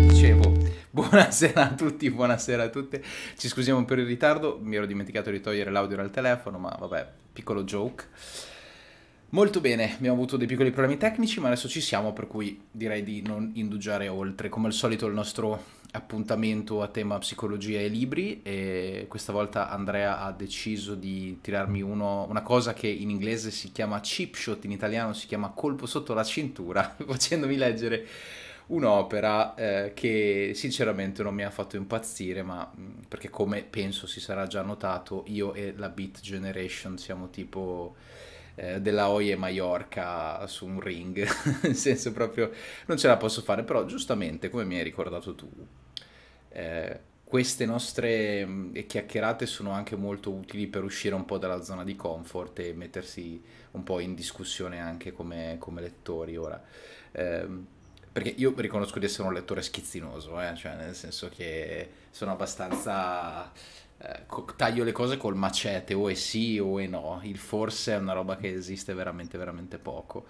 Dicevo, buonasera a tutti, buonasera a tutte. Ci scusiamo per il ritardo, mi ero dimenticato di togliere l'audio dal telefono, ma vabbè, piccolo joke. Molto bene, abbiamo avuto dei piccoli problemi tecnici, ma adesso ci siamo, per cui direi di non indugiare oltre. Come al solito il nostro appuntamento a tema psicologia e libri e questa volta Andrea ha deciso di tirarmi uno, una cosa che in inglese si chiama chip shot, in italiano si chiama colpo sotto la cintura, facendomi leggere un'opera eh, che sinceramente non mi ha fatto impazzire, ma perché come penso si sarà già notato, io e la Beat Generation siamo tipo eh, della Oie Mallorca su un ring, nel senso proprio non ce la posso fare, però giustamente come mi hai ricordato tu, eh, queste nostre mh, chiacchierate sono anche molto utili per uscire un po' dalla zona di comfort e mettersi un po' in discussione anche come, come lettori ora. Eh, perché io riconosco di essere un lettore schizzinoso, eh? cioè nel senso che sono abbastanza eh, taglio le cose col macete, o è sì o è no. Il forse è una roba che esiste veramente, veramente poco.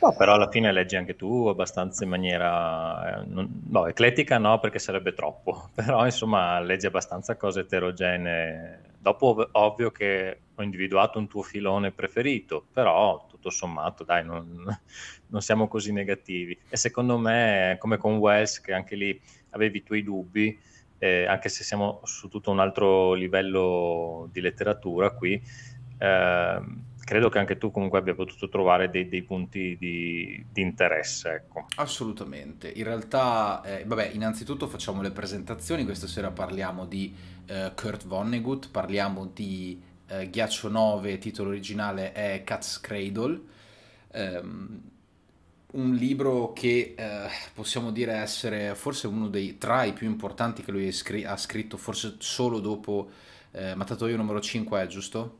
No, però alla fine leggi anche tu abbastanza in maniera, eh, non, no, eclettica no perché sarebbe troppo, però insomma leggi abbastanza cose eterogenee. Dopo ovvio che ho individuato un tuo filone preferito, però tutto sommato dai, non, non siamo così negativi. E secondo me, come con Wells, che anche lì avevi i tuoi dubbi, eh, anche se siamo su tutto un altro livello di letteratura qui, eh, credo che anche tu comunque abbia potuto trovare dei, dei punti di, di, interesse. Ecco. Assolutamente. In realtà, eh, vabbè, innanzitutto facciamo le presentazioni. Questa sera parliamo di eh, Kurt Vonnegut, parliamo di eh, Ghiaccio 9, titolo originale è Cat's Cradle. Um, un libro che eh, possiamo dire essere forse uno dei tra i più importanti che lui scr- ha scritto, forse solo dopo eh, Mattatoio numero 5, è giusto?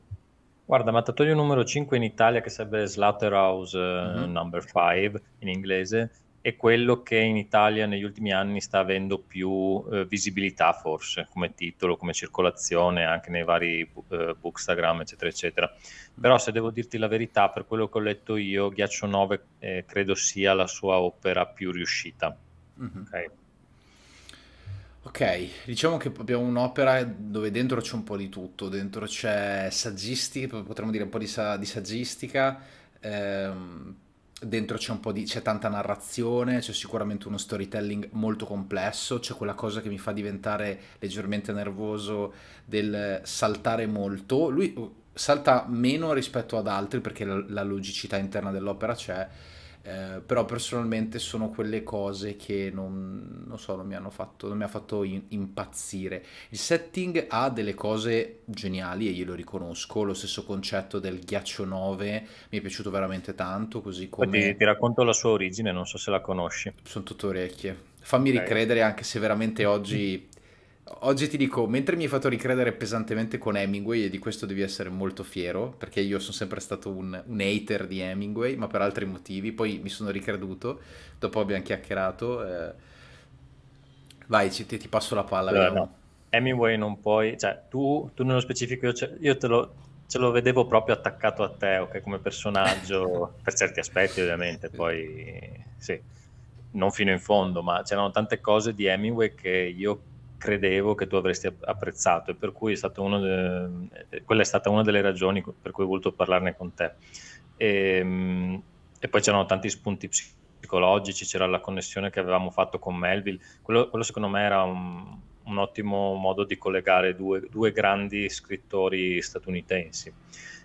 Guarda, Mattatoio numero 5 in Italia, che sarebbe Slaughterhouse mm-hmm. number 5 in inglese, è quello che in Italia negli ultimi anni sta avendo più eh, visibilità forse come titolo, come circolazione anche nei vari eh, bookstagram eccetera eccetera. Però se devo dirti la verità, per quello che ho letto io, Ghiaccio 9 eh, credo sia la sua opera più riuscita. Mm-hmm. Okay. Ok, diciamo che abbiamo un'opera dove dentro c'è un po' di tutto, dentro c'è saggistica, potremmo dire un po' di, sa- di saggistica, ehm, dentro c'è un po' di c'è tanta narrazione, c'è sicuramente uno storytelling molto complesso, c'è quella cosa che mi fa diventare leggermente nervoso del saltare molto. Lui uh, salta meno rispetto ad altri perché la, la logicità interna dell'opera c'è, eh, però personalmente sono quelle cose che non, non so, non mi hanno fatto, non mi ha fatto in, impazzire. Il setting ha delle cose geniali e glielo riconosco, lo stesso concetto del ghiaccio 9 mi è piaciuto veramente tanto, così come... Ti, ti racconto la sua origine, non so se la conosci. Sono tutto orecchie. Fammi okay. ricredere anche se veramente oggi Oggi ti dico, mentre mi hai fatto ricredere pesantemente con Hemingway, e di questo devi essere molto fiero, perché io sono sempre stato un, un hater di Hemingway, ma per altri motivi, poi mi sono ricreduto, dopo abbiamo chiacchierato. Eh... Vai, ti, ti, passo la palla. Allora, no. Hemingway non puoi, cioè tu, tu nello specifico, io, io te lo, ce lo vedevo proprio attaccato a te, ok, come personaggio, per certi aspetti ovviamente, poi sì, non fino in fondo, ma c'erano tante cose di Hemingway che io credevo che tu avresti apprezzato e per cui è de... quella è stata una delle ragioni per cui ho voluto parlarne con te. E, ehm, e poi c'erano tanti spunti psicologici, c'era la connessione che avevamo fatto con Melville, quello, quello secondo me era un, un, ottimo modo di collegare due, due grandi scrittori statunitensi.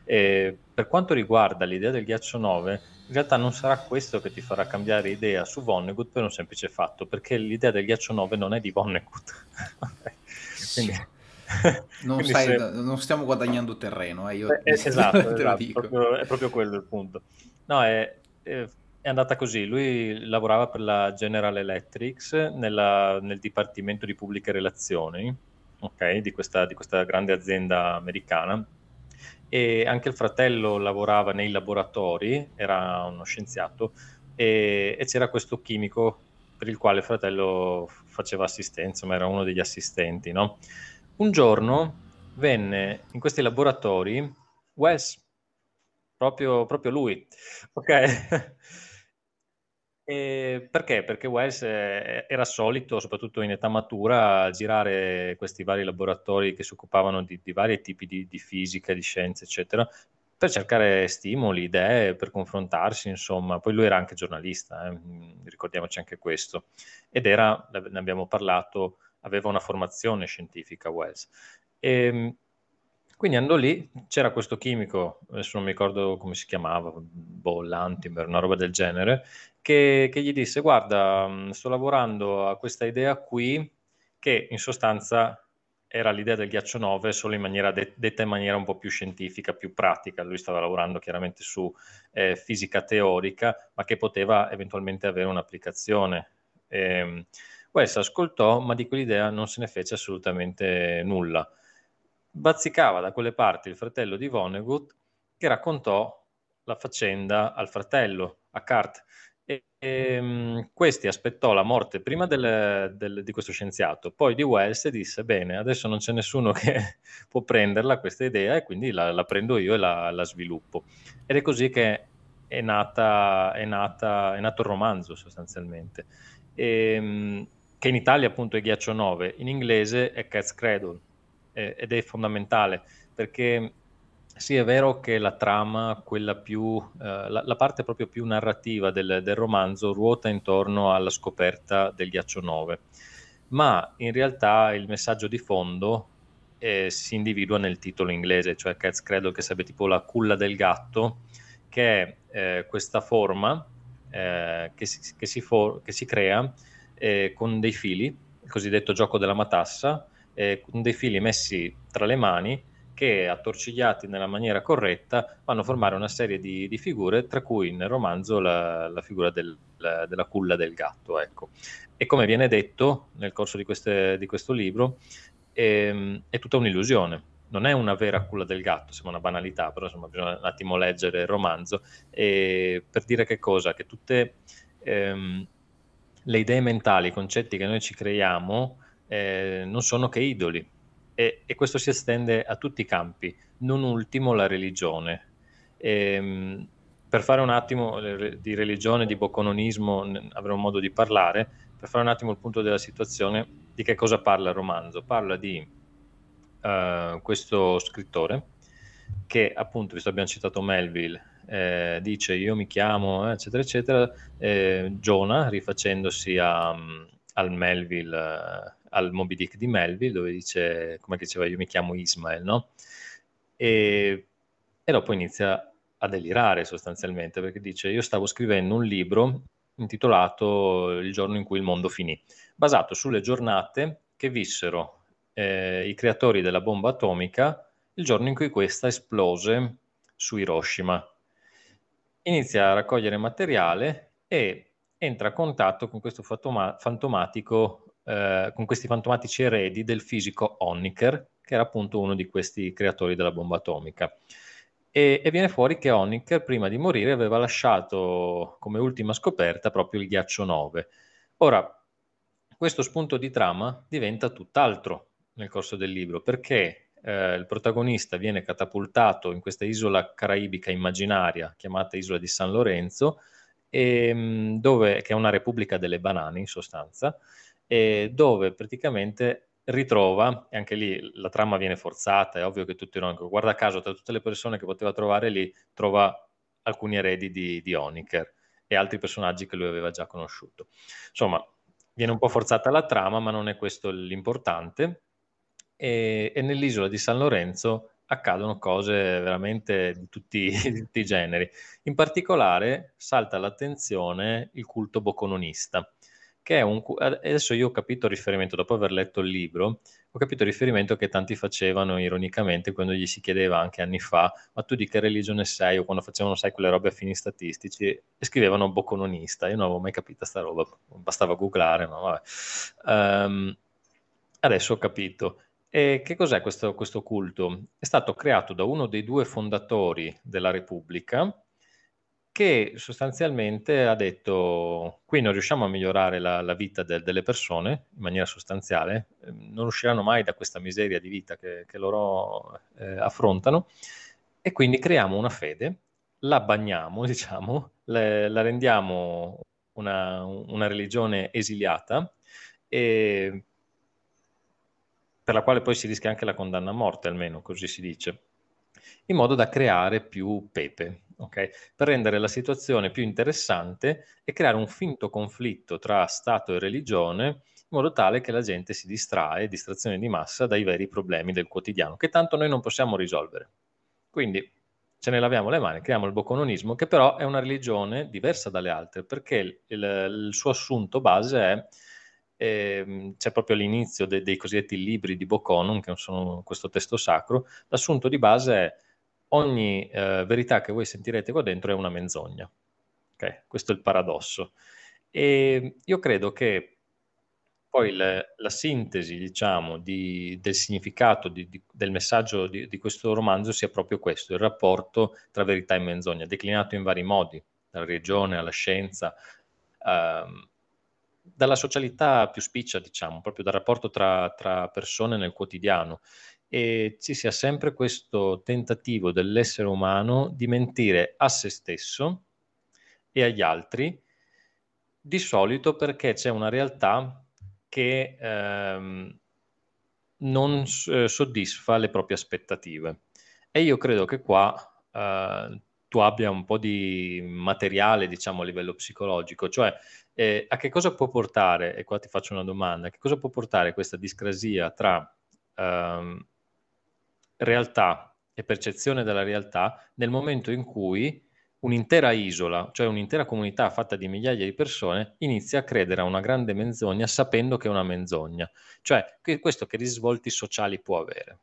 E per quanto riguarda l'idea del ghiaccio 9, in realtà non sarà questo che ti farà cambiare idea su Vonnegut per un semplice fatto, perché l'idea del ghiaccio 9 non è di Vonnegut. Quindi... Non, stai, se... non, stiamo guadagnando terreno, eh, io eh, esatto, esatto proprio, è proprio quello il punto. No, è, è, andata così. Lui lavorava per la General Electric nella, nel Dipartimento di Pubbliche Relazioni okay, di, questa, di questa grande azienda americana e anche il fratello lavorava nei laboratori, era uno scienziato, e, e c'era questo chimico per il quale il fratello faceva assistenza, ma era uno degli assistenti. No? Un giorno venne in questi laboratori Wes, proprio, proprio lui, ok? E perché? Perché Wells eh, era solito, soprattutto in età matura, girare questi vari laboratori che si occupavano di, di vari tipi di, di, fisica, di scienze, eccetera, per cercare stimoli, idee, per confrontarsi, insomma. Poi lui era anche giornalista, eh, ricordiamoci anche questo. Ed era, ne abbiamo parlato, aveva una formazione scientifica Wells. E, ehm, quindi andò lì, c'era questo chimico, adesso non mi ricordo come si chiamava, boh, Lantimer, una roba del genere, che, che, gli disse, guarda, mm, sto lavorando a questa idea qui, che in sostanza era l'idea del ghiaccio 9, solo in maniera de- detta in maniera un po' più scientifica, più pratica. Lui stava lavorando chiaramente su eh, fisica teorica, ma che poteva eventualmente avere un'applicazione. E, ehm, Wells ascoltò, ma di quell'idea non se ne fece assolutamente nulla bazzicava da quelle parti il fratello di Vonnegut che raccontò la faccenda al fratello, a Cart. E, e, ehm, questi aspettò la morte prima del, del, di questo scienziato, poi di Wells e disse: Bene, adesso non c'è nessuno che può prenderla questa idea, e quindi la, la prendo io e la, la, sviluppo. Ed è così che è, nata, è, nata, è nato il romanzo sostanzialmente. E, ehm, che in Italia appunto è Ghiaccio 9, in inglese è Cat's Cradle eh, ed è fondamentale perché sì, è vero che la trama, quella più, eh, la, la, parte proprio più narrativa del, del, romanzo ruota intorno alla scoperta del ghiaccio 9, ma in realtà il messaggio di fondo eh, si individua nel titolo inglese, cioè Cats credo che sarebbe tipo la culla del gatto, che è eh, questa forma eh, che si, che, si for- che, si, crea eh, con dei fili, il cosiddetto gioco della matassa, eh, con dei fili messi tra le mani che attorcigliati nella maniera corretta vanno a formare una serie di, di figure, tra cui nel romanzo la, la figura del, la, della culla del gatto. Ecco. E come viene detto nel corso di, queste, di questo libro, ehm, è tutta un'illusione. Non è una vera culla del gatto, sembra una banalità, però insomma bisogna un attimo leggere il romanzo. E per dire che cosa? Che tutte ehm, le idee mentali, i concetti che noi ci creiamo, eh, non sono che idoli e, e, questo si estende a tutti i campi, non ultimo la religione. E, ehm, per fare un attimo di religione, di boccononismo, avremo modo di parlare, per fare un attimo il punto della situazione, di che cosa parla il romanzo? Parla di uh, questo scrittore che appunto, visto che abbiamo citato Melville, eh, dice io mi chiamo, eccetera, eccetera, eh, Jonah, rifacendosi a, al Melville al Moby Dick di Melville dove dice, come diceva io mi chiamo Ismael, no? E, e dopo inizia a delirare sostanzialmente perché dice io stavo scrivendo un libro intitolato Il giorno in cui il mondo finì, basato sulle giornate che vissero eh, i creatori della bomba atomica il giorno in cui questa esplose su Hiroshima. Inizia a raccogliere materiale e entra a contatto con questo fantoma- fantomatico eh, con questi fantomatici eredi del fisico Honecker, che era appunto uno di questi creatori della bomba atomica. E, e, viene fuori che Honecker, prima di morire, aveva lasciato come ultima scoperta proprio il ghiaccio 9. Ora, questo spunto di trama diventa tutt'altro nel corso del libro, perché eh, il protagonista viene catapultato in questa isola caraibica immaginaria chiamata Isola di San Lorenzo, e, ehm, dove, che è una repubblica delle banane in sostanza, eh, dove praticamente ritrova, e anche lì la trama viene forzata, è ovvio che tutti non... Guarda caso, tra tutte le persone che poteva trovare lì, trova alcuni eredi di, di Oniker e altri personaggi che lui aveva già conosciuto. Insomma, viene un po' forzata la trama, ma non è questo l'importante. E, e nell'isola di San Lorenzo accadono cose veramente di tutti, di tutti, i generi. In particolare salta all'attenzione il culto boccononista che è un... Adesso io ho capito il riferimento, dopo aver letto il libro, ho capito il riferimento che tanti facevano ironicamente quando gli si chiedeva anche anni fa, ma tu di che religione sei? O quando facevano, sai, quelle robe a fini statistici, e scrivevano boccononista. Io non avevo mai capito sta roba, bastava googlare, ma vabbè. Um, adesso ho capito. E che cos'è questo, questo culto? È stato creato da uno dei due fondatori della Repubblica, che sostanzialmente ha detto qui non riusciamo a migliorare la, la vita de, delle persone in maniera sostanziale, ehm, non usciranno mai da questa miseria di vita che, che loro eh, affrontano e quindi creiamo una fede, la bagniamo, diciamo, le, la rendiamo una, una religione esiliata e per la quale poi si rischia anche la condanna a morte, almeno così si dice, in modo da creare più pepe, okay? per rendere la situazione più interessante e creare un finto conflitto tra Stato e religione in modo tale che la gente si distrae, distrazione di massa, dai veri problemi del quotidiano, che tanto noi non possiamo risolvere. Quindi ce ne laviamo le mani, creiamo il boccononismo, che però è una religione diversa dalle altre, perché il, il, il suo assunto base è eh, c'è proprio l'inizio de- dei cosiddetti libri di Boconum, che sono questo testo sacro, l'assunto di base è ogni eh, verità che voi sentirete qua dentro è una menzogna. Okay? Questo è il paradosso. E io credo che poi le, la sintesi, diciamo, di, del significato di, di, del messaggio di, questo romanzo sia proprio questo, il rapporto tra verità e menzogna, declinato in vari modi, dalla religione alla scienza, ehm, dalla socialità più spiccia, diciamo, proprio dal rapporto tra, tra persone nel quotidiano e ci sia sempre questo tentativo dell'essere umano di mentire a se stesso e agli altri, di solito perché c'è una realtà che ehm, non eh, soddisfa le proprie aspettative. E io credo che qua eh, tu abbia un po' di materiale, diciamo, a livello psicologico, cioè eh, a che cosa può portare, e qua ti faccio una domanda, a che cosa può portare questa discrasia tra ehm, realtà e percezione della realtà nel momento in cui un'intera isola, cioè un'intera comunità fatta di migliaia di persone, inizia a credere a una grande menzogna sapendo che è una menzogna. Cioè, questo che risvolti sociali può avere?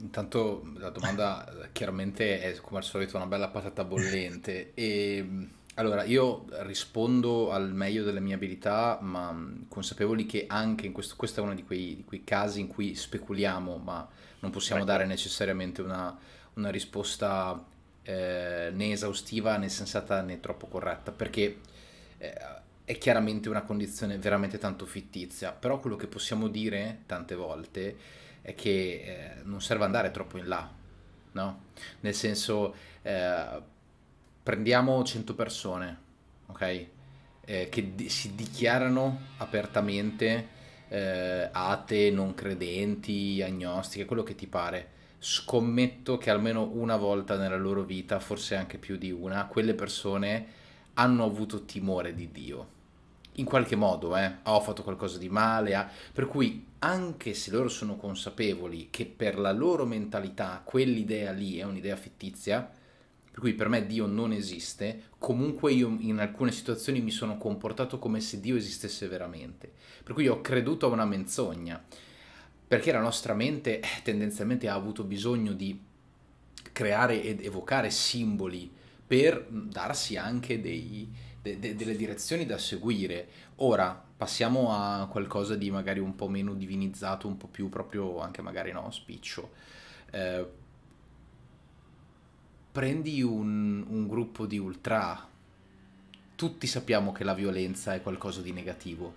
Intanto la domanda eh, chiaramente è come al solito una bella patata bollente e allora io rispondo al meglio delle mie abilità, ma consapevoli che anche in questo, questo è uno di quei, di quei casi in cui speculiamo, ma non possiamo dare necessariamente una, una risposta eh, né esaustiva né sensata né troppo corretta, perché eh, è chiaramente una condizione veramente tanto fittizia, però quello che possiamo dire tante volte è che eh, non serve andare troppo in là, no? Nel senso, eh, prendiamo 100 persone, ok? Eh, che di- si dichiarano apertamente eh, atee, non credenti, agnostiche, quello che ti pare. Scommetto che almeno una volta nella loro vita, forse anche più di una, quelle persone hanno avuto timore di Dio in qualche modo, eh, ah, ho fatto qualcosa di male, ah. per cui anche se loro sono consapevoli che per la loro mentalità quell'idea lì è un'idea fittizia, per cui per me Dio non esiste, comunque io in alcune situazioni mi sono comportato come se Dio esistesse veramente, per cui ho creduto a una menzogna, perché la nostra mente eh, tendenzialmente ha avuto bisogno di creare ed evocare simboli per darsi anche dei, de, de, delle direzioni da seguire. Ora passiamo a qualcosa di magari un po' meno divinizzato, un po' più proprio anche magari no, spiccio. Eh, prendi un, un gruppo di ultra, tutti sappiamo che la violenza è qualcosa di negativo.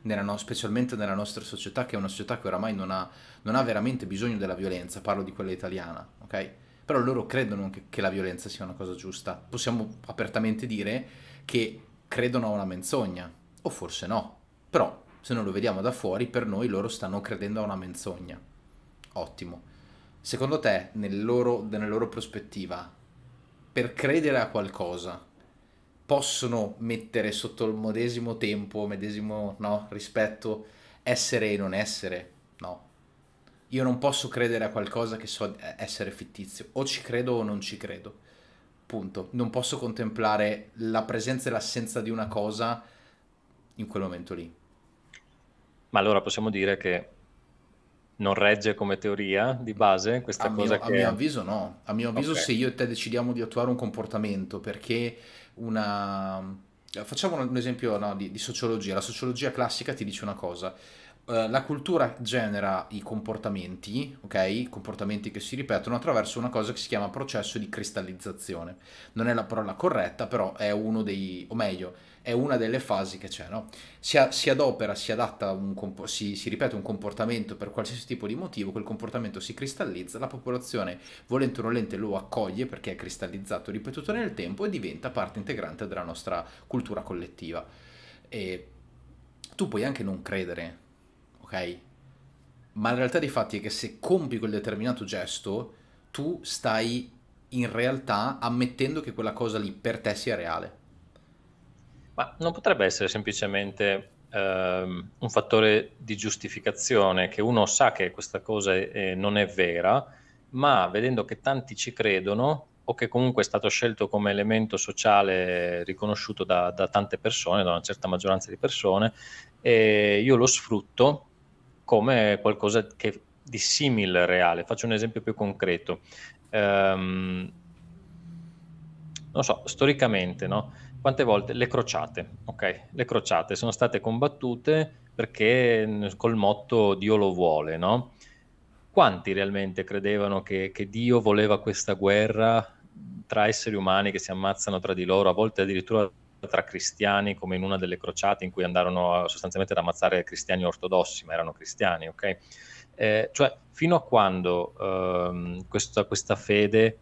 Nella no, specialmente nella nostra società, che è una società che oramai non ha, non ha veramente bisogno della violenza, parlo di quella italiana, ok? Però loro credono che, che la violenza sia una cosa giusta. Possiamo apertamente dire che credono a una menzogna, o forse no, però se non lo vediamo da fuori, per noi loro stanno credendo a una menzogna. Ottimo. Secondo te, nel loro, nella loro prospettiva, per credere a qualcosa, possono mettere sotto il medesimo tempo, medesimo no, rispetto, essere e non essere? No. Io non posso credere a qualcosa che so essere fittizio. O ci credo o non ci credo punto. Non posso contemplare la presenza e l'assenza di una cosa in quel momento lì. Ma allora possiamo dire che non regge come teoria di base questa a cosa mio, che... A mio avviso no. A mio avviso okay. se io e te decidiamo di attuare un comportamento perché una... Facciamo un esempio no, di, di sociologia. La sociologia classica ti dice una cosa. Uh, la cultura genera i comportamenti, ok? Comportamenti che si ripetono attraverso una cosa che si chiama processo di cristallizzazione. Non è la parola corretta, però è uno dei, o meglio, è una delle fasi che c'è, no? Si, a, si adopera, si adatta, un compo- si, si, ripete un comportamento per qualsiasi tipo di motivo, quel comportamento si cristallizza, la popolazione, volente o nolente, lo accoglie perché è cristallizzato, ripetuto nel tempo e diventa parte integrante della nostra cultura collettiva. E tu puoi anche non credere, ok? Ma la realtà dei fatti è che se compi quel determinato gesto, tu stai in realtà ammettendo che quella cosa lì per te sia reale. Ma non potrebbe essere semplicemente ehm, un fattore di giustificazione che uno sa che questa cosa è, non è vera, ma vedendo che tanti ci credono o che comunque è stato scelto come elemento sociale riconosciuto da, da tante persone, da una certa maggioranza di persone, e io lo sfrutto come qualcosa che, di simile reale. Faccio un esempio più concreto. Um, non so, storicamente, no? Quante volte le crociate, ok? Le crociate sono state combattute perché col motto Dio lo vuole, no? Quanti realmente credevano che, che Dio voleva questa guerra tra esseri umani che si ammazzano tra di loro, a volte addirittura tra cristiani, come in una delle crociate in cui andarono sostanzialmente ad ammazzare cristiani ortodossi, ma erano cristiani, ok? Eh, cioè, fino a quando ehm, questa, questa fede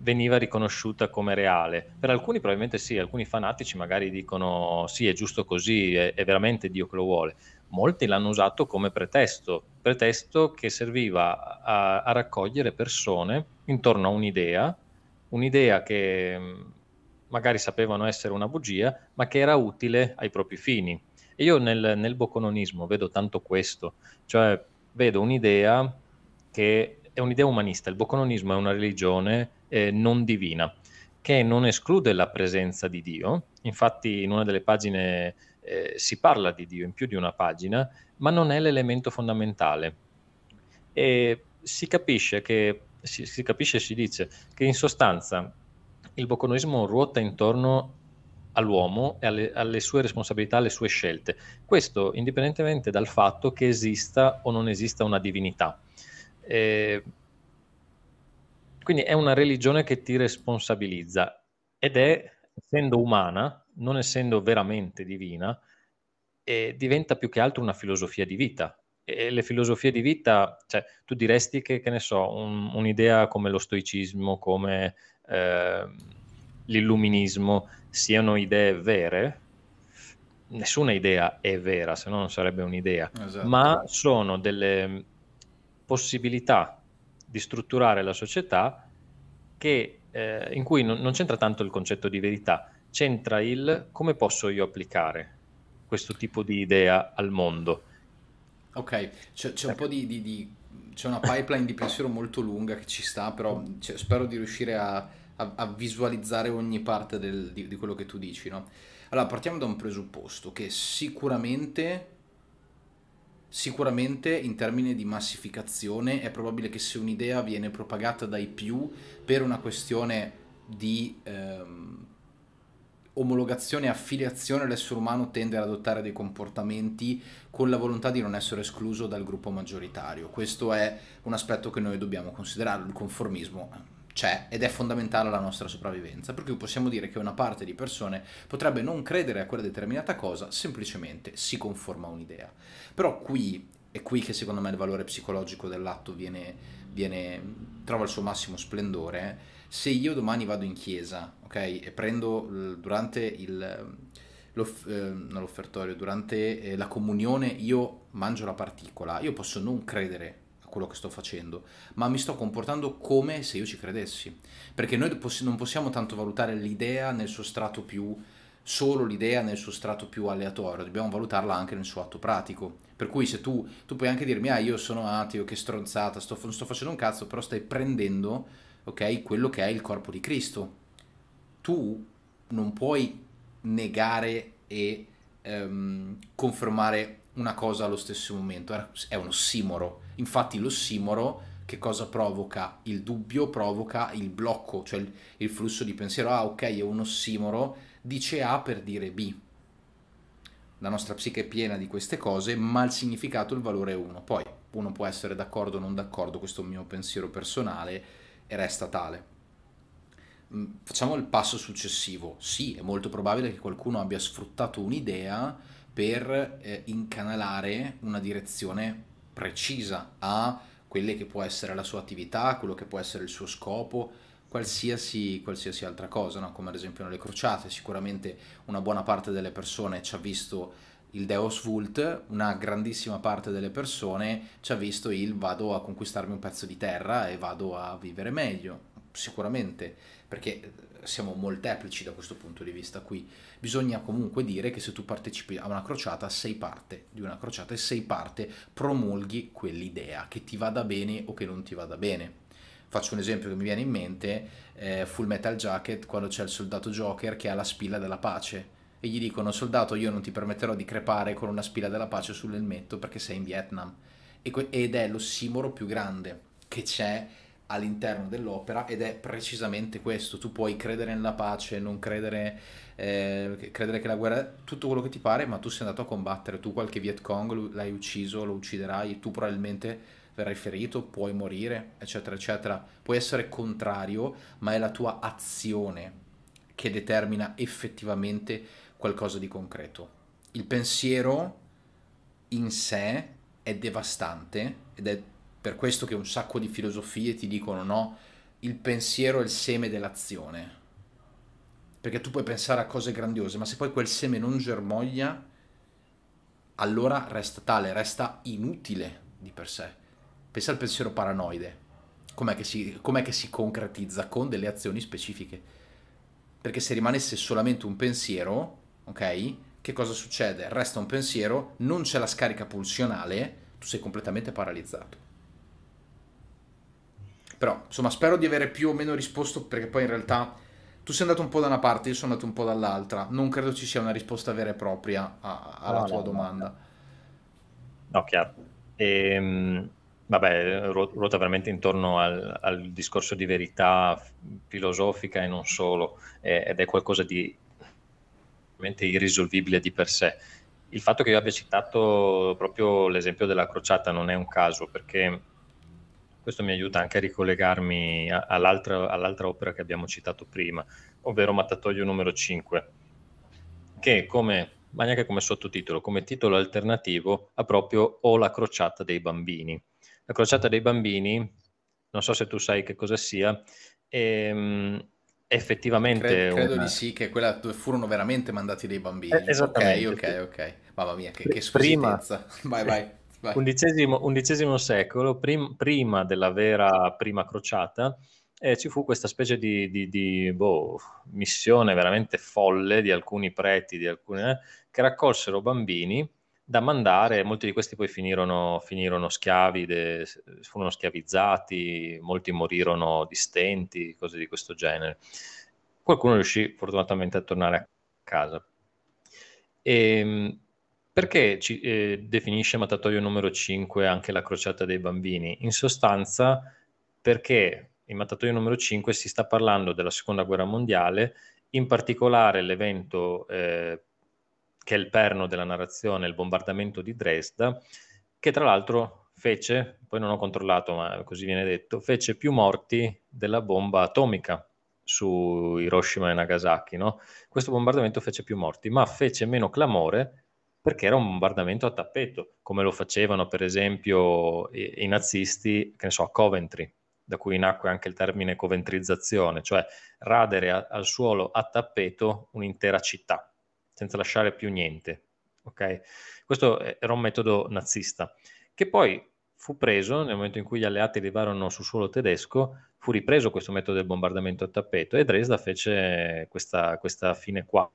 veniva riconosciuta come reale. Per alcuni probabilmente sì, alcuni fanatici magari dicono sì, è giusto così, è, è veramente Dio che lo vuole. Molti l'hanno usato come pretesto, pretesto che serviva a, a raccogliere persone intorno a un'idea, un'idea che mm, magari sapevano essere una bugia, ma che era utile ai propri fini. E io nel, nel bocononismo vedo tanto questo, cioè vedo un'idea che è un'idea umanista, il bocononismo è una religione eh, non divina, che non esclude la presenza di Dio, infatti in una delle pagine eh, si parla di Dio in più di una pagina, ma non è l'elemento fondamentale. E si capisce che si, si capisce e si dice che in sostanza il boconoismo ruota intorno all'uomo e alle, alle, sue responsabilità, alle sue scelte. Questo indipendentemente dal fatto che esista o non esista una divinità. Eh, quindi è una religione che ti responsabilizza ed è, essendo umana, non essendo veramente divina, eh, diventa più che altro una filosofia di vita. E le filosofie di vita, cioè, tu diresti che, che ne so, un, un'idea come lo stoicismo, come eh, l'illuminismo, siano idee vere? Nessuna idea è vera, se no non sarebbe un'idea, esatto. ma sono delle possibilità di strutturare la società che, eh, in cui non, non, c'entra tanto il concetto di verità, c'entra il come posso io applicare questo tipo di idea al mondo. Ok, c'è, c'è un po' di, di, di, c'è una pipeline di pensiero molto lunga che ci sta, però cioè, spero di riuscire a, a, a visualizzare ogni parte del, di, di, quello che tu dici. No? Allora, partiamo da un presupposto che sicuramente Sicuramente in termini di massificazione è probabile che se un'idea viene propagata dai più per una questione di ehm, omologazione e affiliazione l'essere umano tende ad adottare dei comportamenti con la volontà di non essere escluso dal gruppo maggioritario. Questo è un aspetto che noi dobbiamo considerare, il conformismo c'è ed è fondamentale alla nostra sopravvivenza, per cui possiamo dire che una parte di persone potrebbe non credere a quella determinata cosa, semplicemente si conforma a un'idea. Però qui è qui che secondo me il valore psicologico dell'atto viene, viene, trova il suo massimo splendore. Se io domani vado in chiesa, ok, e prendo durante il, l'off, eh, l'offertorio, durante eh, la comunione, io mangio la particola, io posso non credere quello che sto facendo, ma mi sto comportando come se io ci credessi. Perché noi poss- non possiamo tanto valutare l'idea nel suo strato più solo l'idea nel suo strato più aleatorio, dobbiamo valutarla anche nel suo atto pratico. Per cui se tu, tu puoi anche dirmi, ah io sono ateo, che stronzata, sto, non sto facendo un cazzo, però stai prendendo, ok, quello che è il corpo di Cristo. Tu non puoi negare e um, confermare una cosa allo stesso momento, è un ossimoro. Infatti l'ossimoro che cosa provoca? Il dubbio provoca il blocco, cioè il, il flusso di pensiero, ah ok è un ossimoro, dice A per dire B. la nostra psiche è piena di queste cose, ma il significato, il valore è uno. Poi uno può essere d'accordo o non d'accordo, questo è un mio pensiero personale e resta tale. Mm, facciamo il passo successivo. Sì, è molto probabile che qualcuno abbia sfruttato un'idea per eh, incanalare una direzione precisa a quelle che può essere la sua attività, quello che può essere il suo scopo, qualsiasi, qualsiasi altra cosa, no? come ad esempio nelle crociate. Sicuramente una buona parte delle persone ci ha visto il Deus Vult, una grandissima parte delle persone ci ha visto il vado a conquistarmi un pezzo di terra e vado a vivere meglio, sicuramente, perché siamo molteplici da questo punto di vista qui. Bisogna comunque dire che se tu partecipi a una crociata sei parte di una crociata e sei parte promulghi quell'idea, che ti vada bene o che non ti vada bene. Faccio un esempio che mi viene in mente, eh, Full Metal Jacket, quando c'è il soldato Joker che ha la spilla della pace e gli dicono soldato io non ti permetterò di crepare con una spilla della pace sull'elmetto perché sei in Vietnam. ed è l'ossimoro più grande che c'è all'interno dell'opera ed è precisamente questo. Tu puoi credere nella pace, non credere, eh, credere che la guerra è tutto quello che ti pare, ma tu sei andato a combattere, tu qualche Viet Cong l'hai ucciso, lo ucciderai, tu probabilmente verrai ferito, puoi morire, eccetera, eccetera. Puoi essere contrario, ma è la tua azione che determina effettivamente qualcosa di concreto. Il pensiero in sé è devastante ed è per questo che un sacco di filosofie ti dicono no, il pensiero è il seme dell'azione. Perché tu puoi pensare a cose grandiose, ma se poi quel seme non germoglia, allora resta tale, resta inutile di per sé. Pensa al pensiero paranoide. Com'è che si, com'è che si concretizza? Con delle azioni specifiche. Perché se rimanesse solamente un pensiero, ok? Che cosa succede? Resta un pensiero, non c'è la scarica pulsionale, tu sei completamente paralizzato. Però, insomma, spero di avere più o meno risposto perché poi in realtà tu sei andato un po' da una parte, io sono andato un po' dall'altra. Non credo ci sia una risposta vera e propria a, alla no, tua no, domanda. No, chiaro. Ehm, vabbè, ruota veramente intorno al, al, discorso di verità filosofica e non solo, eh, ed è qualcosa di veramente irrisolvibile di per sé. Il fatto che io abbia citato proprio l'esempio della crociata non è un caso, perché questo mi aiuta anche a ricollegarmi all'altra, all'altra opera che abbiamo citato prima, ovvero Mattatoio numero 5, che come, ma neanche come sottotitolo, come titolo alternativo ha proprio O la crociata dei bambini. La crociata dei bambini, non so se tu sai che cosa sia, ehm, effettivamente... Credo, credo una... di sì, che quella dove furono veramente mandati dei bambini. Eh, esattamente. Ok, ok, ok. Mamma mia, che, che. Prima... Vai, vai. Undicesimo, undicesimo, secolo, prim, prima della vera prima crociata, eh, ci fu questa specie di, di, di boh, missione veramente folle di alcuni preti, di alcune, eh, che raccolsero bambini da mandare, molti di questi poi finirono, finirono schiavi, de, furono schiavizzati, molti morirono di stenti, cose di questo genere. Qualcuno riuscì fortunatamente a tornare a casa. E, ehm, perché ci, eh, definisce Matatoio numero 5 anche la crociata dei bambini? In sostanza perché in Matatoio numero 5 si sta parlando della seconda guerra mondiale, in particolare l'evento eh, che è il perno della narrazione, il bombardamento di Dresda, che tra l'altro fece, poi non ho controllato ma così viene detto, fece più morti della bomba atomica su Hiroshima e Nagasaki. No? Questo bombardamento fece più morti, ma fece meno clamore perché era un bombardamento a tappeto, come lo facevano per esempio i, i nazisti, che ne so, a Coventry, da cui nacque anche il termine coventrizzazione, cioè radere a, al suolo a tappeto un'intera città, senza lasciare più niente. Okay? Questo era un metodo nazista, che poi fu preso nel momento in cui gli alleati arrivarono sul suolo tedesco, fu ripreso questo metodo del bombardamento a tappeto e Dresda fece questa, questa fine qua.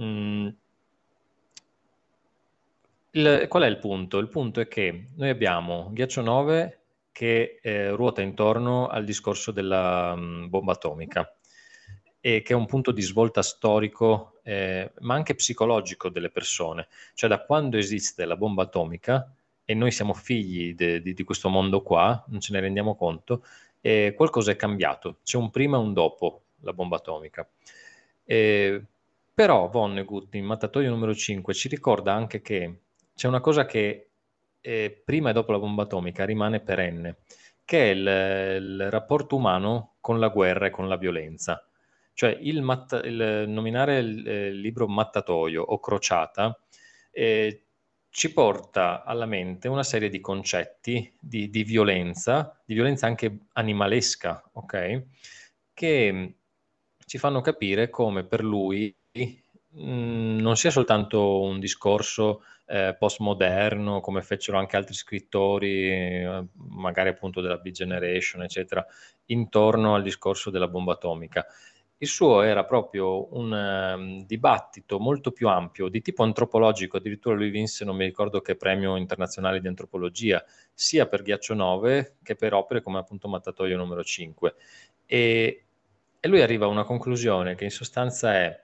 Mm, il, qual è il punto? Il punto è che noi abbiamo Ghiaccio 9 che eh, ruota intorno al discorso della mh, mm, bomba atomica e che è un punto di svolta storico eh, ma anche psicologico delle persone. Cioè da quando esiste la bomba atomica e noi siamo figli de, de, di questo mondo qua, non ce ne rendiamo conto, eh, qualcosa è cambiato. C'è un prima e un dopo la bomba atomica. E Però Vonnegut in Mattatoio numero 5 ci ricorda anche che c'è una cosa che eh, prima e dopo la bomba atomica rimane perenne, che è il, il rapporto umano con la guerra e con la violenza. Cioè il, matta- il nominare il, eh, il, libro Mattatoio o Crociata eh, ci porta alla mente una serie di concetti di, di violenza, di violenza anche animalesca, ok? Che ci fanno capire come per lui mm, non sia soltanto un discorso eh, postmoderno, come fecero anche altri scrittori, eh, magari appunto della Big Generation, eccetera, intorno al discorso della bomba atomica. Il suo era proprio un um, dibattito molto più ampio, di tipo antropologico, addirittura lui vinse, non mi ricordo che premio internazionale di antropologia, sia per Ghiaccio 9 che per opere come appunto Mattatoio numero 5. E, e lui arriva a una conclusione che in sostanza è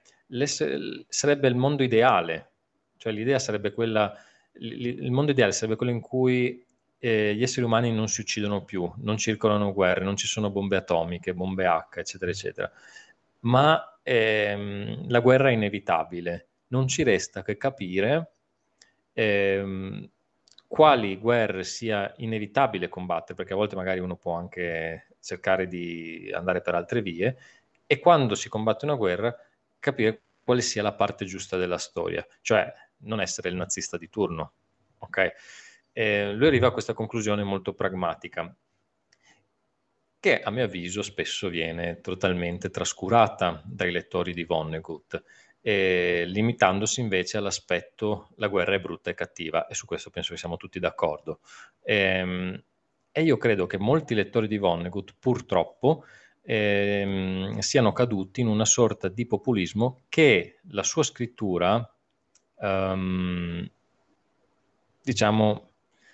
sarebbe il mondo ideale, cioè l'idea sarebbe quella, il mondo ideale sarebbe quello in cui eh, gli esseri umani non si uccidono più, non circolano guerre, non ci sono bombe atomiche, bombe H, eccetera, eccetera. Ma ehm, la guerra è inevitabile, non ci resta che capire ehm, quali guerre sia inevitabile combattere, perché a volte magari uno può anche cercare di andare per altre vie, e quando si combatte una guerra capire quale sia la parte giusta della storia, cioè non essere il nazista di turno. Okay? Eh, lui arriva a questa conclusione molto pragmatica, che a mio avviso spesso viene totalmente trascurata dai lettori di Vonnegut, eh, limitandosi invece all'aspetto la guerra è brutta e cattiva, e su questo penso che siamo tutti d'accordo. Eh, e io credo che molti lettori di Vonnegut, purtroppo, ehm, siano caduti in una sorta di populismo che la sua scrittura, um, diciamo,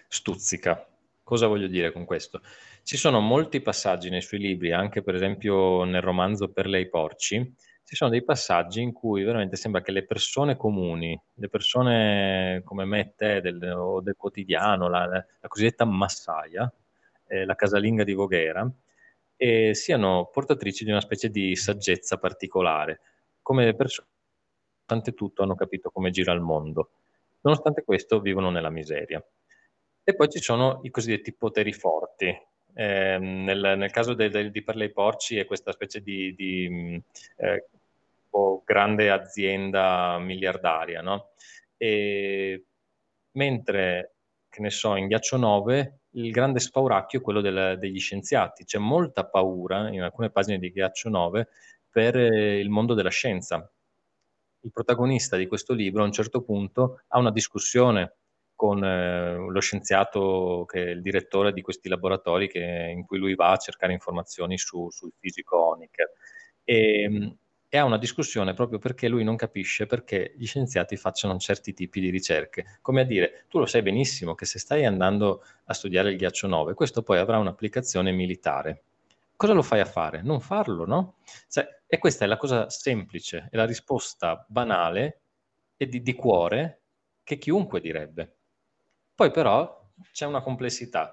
stuzzica. Cosa voglio dire con questo? Ci sono molti passaggi nei suoi libri, anche per esempio nel romanzo Per lei porci, ci sono dei passaggi in cui veramente sembra che le persone comuni, le persone come me e te del, o del quotidiano, la, la cosiddetta massaia, eh, la casalinga di Voghera, e siano portatrici di una specie di saggezza particolare, come persone, nonostante tutto, hanno capito come gira il mondo. Nonostante questo, vivono nella miseria. E poi ci sono i cosiddetti poteri forti. Eh, nel, nel, caso del, del, di Parley Porci è questa specie di, di eh, grande azienda miliardaria, no? E, mentre, che ne so, in Ghiaccio 9 il grande spauracchio è quello del, degli scienziati. C'è molta paura in alcune pagine di Ghiaccio 9 per eh, il mondo della scienza. Il protagonista di questo libro a un certo punto ha una discussione con eh, lo scienziato che è il direttore di questi laboratori che, in cui lui va a cercare informazioni su, sul fisico Honecker. E, e ha una discussione proprio perché lui non capisce perché gli scienziati facciano certi tipi di ricerche. Come a dire, tu lo sai benissimo che se stai andando a studiare il ghiaccio 9, questo poi avrà un'applicazione militare. Cosa lo fai a fare? Non farlo, no? Cioè, e questa è la cosa semplice, è la risposta banale e di, di cuore che chiunque direbbe. Poi però c'è una complessità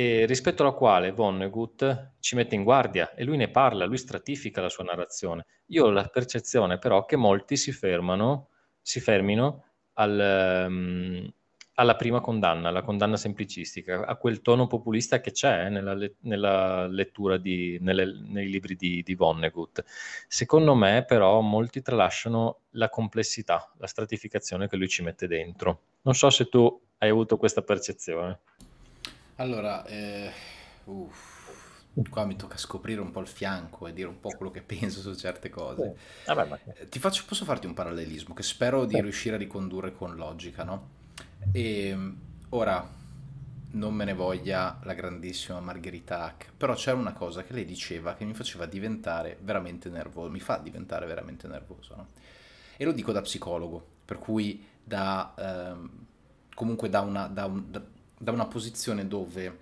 e rispetto alla quale Vonnegut ci mette in guardia e lui ne parla, lui stratifica la sua narrazione. Io ho la percezione però che molti si fermano, si fermino al, um, alla prima condanna, alla condanna semplicistica, a quel tono populista che c'è eh, nella, nella, lettura di, nelle, nei libri di, di Vonnegut. Secondo me però molti tralasciano la complessità, la stratificazione che lui ci mette dentro. Non so se tu hai avuto questa percezione. Allora, eh, uff, qua mi tocca scoprire un po' il fianco e dire un po' quello che penso su certe cose. Sì. Vabbè, ma... Eh, ti faccio, posso farti un parallelismo che spero di riuscire a ricondurre con logica, no? E ehm, ora, non me ne voglia la grandissima Margherita Hack, però c'era una cosa che lei diceva che mi faceva diventare veramente nervoso, mi fa diventare veramente nervoso, no? E lo dico da psicologo, per cui da, ehm, comunque da una, da un, da, da una posizione dove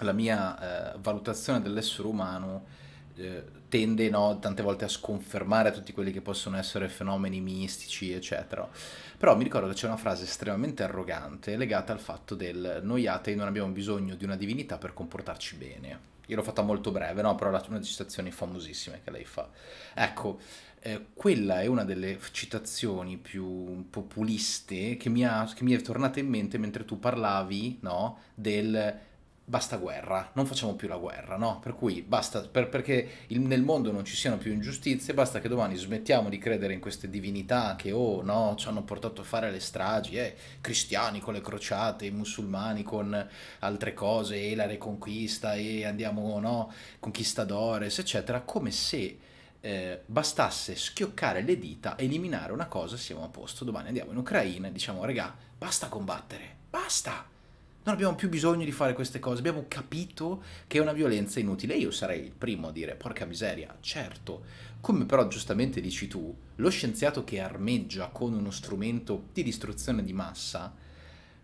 la mia eh, valutazione dell'essere umano eh, tende no, tante volte a sconfermare tutti quelli che possono essere fenomeni mistici, eccetera. Però mi ricordo che c'è una frase estremamente arrogante legata al fatto del noi atei non abbiamo bisogno di una divinità per comportarci bene. io l'ho fatta molto breve, no? Però è una delle citazioni famosissime che lei fa. Ecco, eh, quella è una delle citazioni più populiste che mi, ha, che mi è tornata in mente mentre tu parlavi, no? Del basta guerra, non facciamo più la guerra, no? Per cui basta, per, perché il, nel mondo non ci siano più ingiustizie, basta che domani smettiamo di credere in queste divinità che, oh no, ci hanno portato a fare le stragi, eh, cristiani con le crociate, musulmani con altre cose, e la reconquista, e andiamo, no, conquistadores, eccetera, come se... Eh, bastasse schioccare le dita, eliminare una cosa, siamo a posto. Domani andiamo in Ucraina e diciamo, regà, basta combattere, basta, non abbiamo più bisogno di fare queste cose, abbiamo capito che è una violenza inutile. Io sarei il primo a dire, porca miseria, certo. Come però giustamente dici tu, lo scienziato che armeggia con uno strumento di distruzione di massa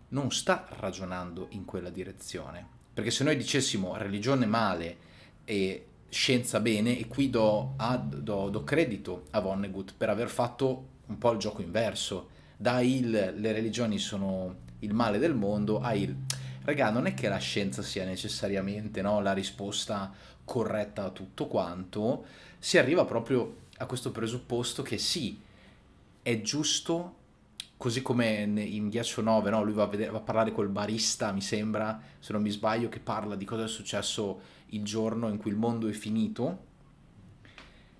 non sta ragionando in quella direzione. Perché se noi dicessimo religione male e scienza bene, e qui do, ad, do, do credito a Vonnegut per aver fatto un po' il gioco inverso, da il le religioni sono il male del mondo a il raga non è che la scienza sia necessariamente no, la risposta corretta a tutto quanto si arriva proprio a questo presupposto che sì è giusto così come in Ghiaccio 9 no, lui va a, vedere, va a parlare col barista mi sembra se non mi sbaglio che parla di cosa è successo il giorno in cui il mondo è finito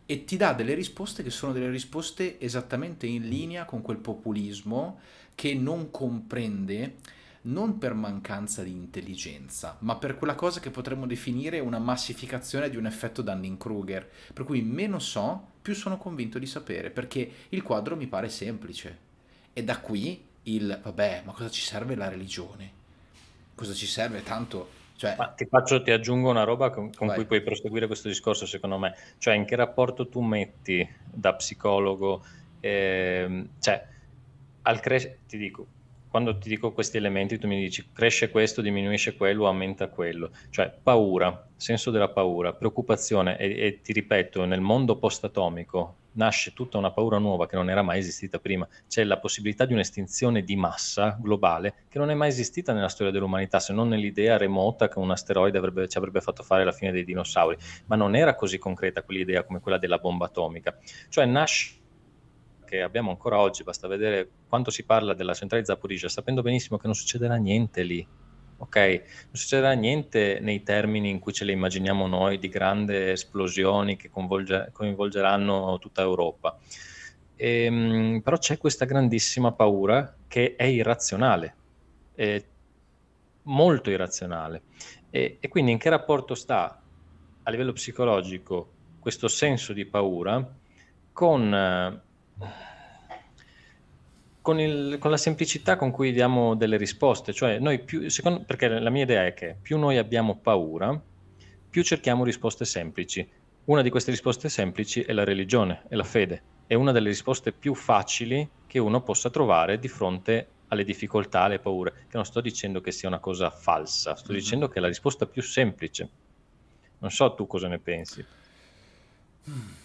e ti dà delle risposte che sono delle risposte esattamente in linea con quel populismo che non comprende non per mancanza di intelligenza, ma per quella cosa che potremmo definire una massificazione di un effetto Dunning-Kruger, per cui meno so, più sono convinto di sapere, perché il quadro mi pare semplice. E da qui il, vabbè, ma cosa ci serve la religione? Cosa ci serve tanto? Cioè... Ma ti, faccio, ti aggiungo una roba con, con cui puoi proseguire questo discorso, secondo me. Cioè, in che rapporto tu metti da psicologo, eh, cioè, al cres- ti dico, quando ti dico questi elementi, tu mi dici cresce questo, diminuisce quello, aumenta quello. Cioè, paura, senso della paura, preoccupazione, e, e ti ripeto, nel mondo post-atomico nasce tutta una paura nuova che non era mai esistita prima. C'è la possibilità di un'estinzione di massa globale che non è mai esistita nella storia dell'umanità, se non nell'idea remota che un asteroide avrebbe, ci avrebbe fatto fare la fine dei dinosauri. Ma non era così concreta quell'idea come quella della bomba atomica. Cioè nasce che abbiamo ancora oggi, basta vedere quanto si parla della centrale Zaporizhia, sapendo benissimo che non succederà niente lì, ok? Non succederà niente nei termini in cui ce le immaginiamo noi di grandi esplosioni che coinvolgeranno tutta Europa. E, ehm, però c'è questa grandissima paura che è irrazionale, è molto irrazionale. E, e quindi in che rapporto sta a livello psicologico questo senso di paura con con, il, con, la semplicità con cui diamo delle risposte, cioè noi più, secondo, perché la mia idea è che più noi abbiamo paura, più cerchiamo risposte semplici. Una di queste risposte semplici è la religione, è la fede, è una delle risposte più facili che uno possa trovare di fronte alle difficoltà, alle paure, che non sto dicendo che sia una cosa falsa, sto mm-hmm. dicendo che è la risposta più semplice. Non so tu cosa ne pensi. Mm.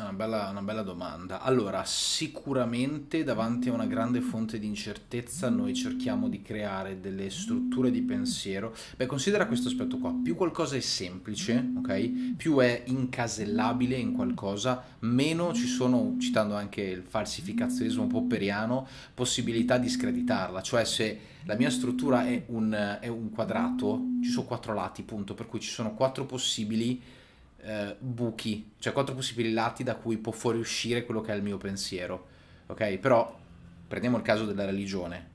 Una bella, una bella, domanda. Allora, sicuramente davanti a una grande fonte di incertezza noi cerchiamo di creare delle strutture di pensiero. Beh, considera questo aspetto qua. Più qualcosa è semplice, ok? Più è incasellabile in qualcosa, meno ci sono, citando anche il falsificazionismo popperiano, possibilità di screditarla. Cioè se la mia struttura è un, è un quadrato, ci sono quattro lati, punto, per cui ci sono quattro possibili eh, buchi, cioè quattro possibili lati da cui può fuoriuscire quello che è il mio pensiero. Ok? Però prendiamo il caso della religione.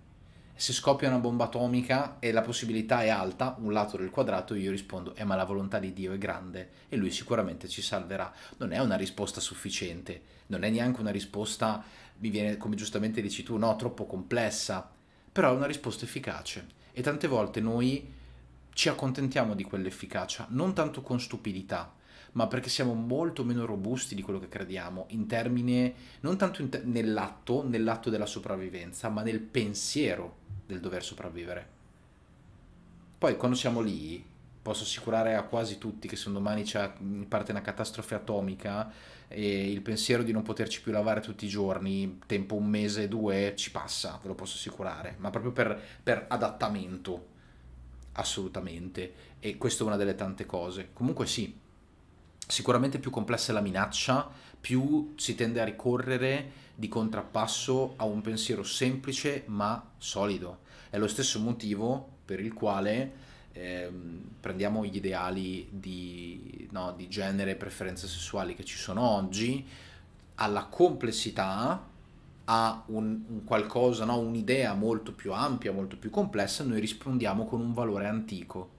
Se scoppia una bomba atomica e la possibilità è alta, un lato del quadrato, io rispondo, eh ma la volontà di Dio è grande e lui sicuramente ci salverà. Non è una risposta sufficiente, non è neanche una risposta, mi viene come giustamente dici tu, no, troppo complessa, però è una risposta efficace. E tante volte noi ci accontentiamo di quell'efficacia, non tanto con stupidità, ma perché siamo molto meno robusti di quello che crediamo, in termine non tanto te- nell'atto, nell'atto della sopravvivenza, ma nel pensiero del dover sopravvivere. Poi quando siamo lì, posso assicurare a quasi tutti che se un domani c'è, parte una catastrofe atomica e il pensiero di non poterci più lavare tutti i giorni, tempo un mese, due, ci passa, ve lo posso assicurare, ma proprio per, per adattamento assolutamente, e questa è una delle tante cose. Comunque sì, sicuramente più complessa è la minaccia, più si tende a ricorrere di contrappasso a un pensiero semplice ma solido. È lo stesso motivo per il quale ehm, prendiamo gli ideali di, no, di genere e preferenze sessuali che ci sono oggi, alla complessità, a un, un qualcosa, no, un'idea molto più ampia, molto più complessa, noi rispondiamo con un valore antico.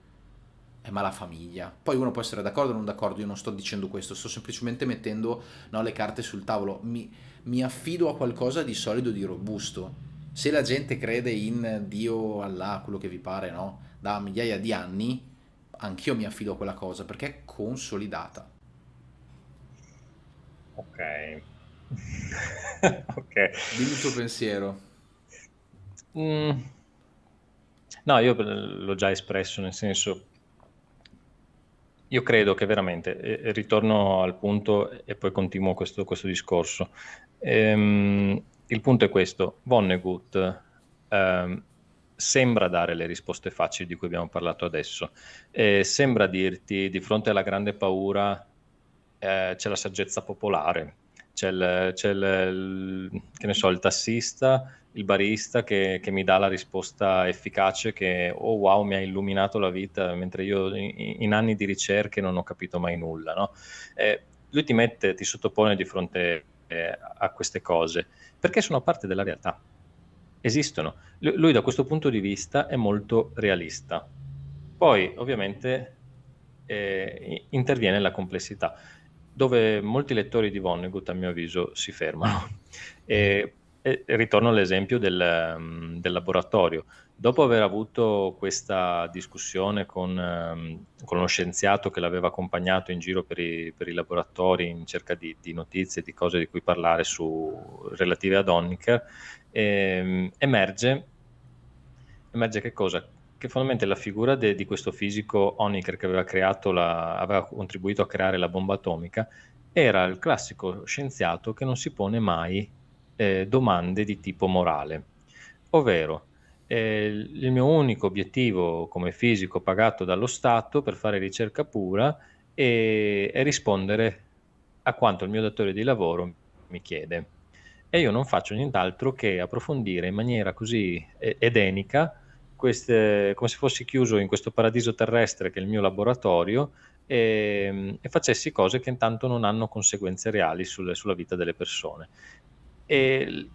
Eh, ma la famiglia. Poi uno può essere d'accordo o non d'accordo, io non sto dicendo questo, sto semplicemente mettendo no, le carte sul tavolo. Mi, mi affido a qualcosa di solido, di robusto. Se la gente crede in Dio, Allah, quello che vi pare, no? Da migliaia di anni, anch'io mi affido a quella cosa perché è consolidata. Ok. ok. Dimmi il tuo pensiero. Mm. No, io l'ho già espresso, nel senso, io credo che veramente, e, ritorno al punto e poi continuo questo, questo discorso. Ehm, il punto è questo, Vonnegut ehm, sembra dare le risposte facili di cui abbiamo parlato adesso, eh, sembra dirti di fronte alla grande paura eh, c'è la saggezza popolare, c'è, il, c'è il, so, il tassista, il barista che, che, mi dà la risposta efficace che, oh wow, mi ha illuminato la vita, mentre io in, in anni di ricerche non ho capito mai nulla. No? Eh, lui ti mette, ti sottopone di fronte eh, a queste cose, perché sono parte della realtà. Esistono. Lui, lui da questo punto di vista è molto realista. Poi, ovviamente, eh, interviene la complessità dove molti lettori di Vonnegut, a mio avviso, si fermano. E, ritorno all'esempio del, um, del, laboratorio. Dopo aver avuto questa discussione con, um, con, lo scienziato che l'aveva accompagnato in giro per i, per i laboratori in cerca di, di, notizie, di cose di cui parlare su, relative ad Honniker, ehm, emerge, emerge che cosa? che fondamentalmente la figura de, di questo fisico Honecker che aveva, la, aveva contribuito a creare la bomba atomica era il classico scienziato che non si pone mai eh, domande di tipo morale, ovvero eh, il mio unico obiettivo come fisico pagato dallo Stato per fare ricerca pura è, è rispondere a quanto il mio datore di lavoro mi chiede. E io non faccio nient'altro che approfondire in maniera così edenica queste, come se fossi chiuso in questo paradiso terrestre che è il mio laboratorio e, e facessi cose che intanto non hanno conseguenze reali sulle, sulla vita delle persone. E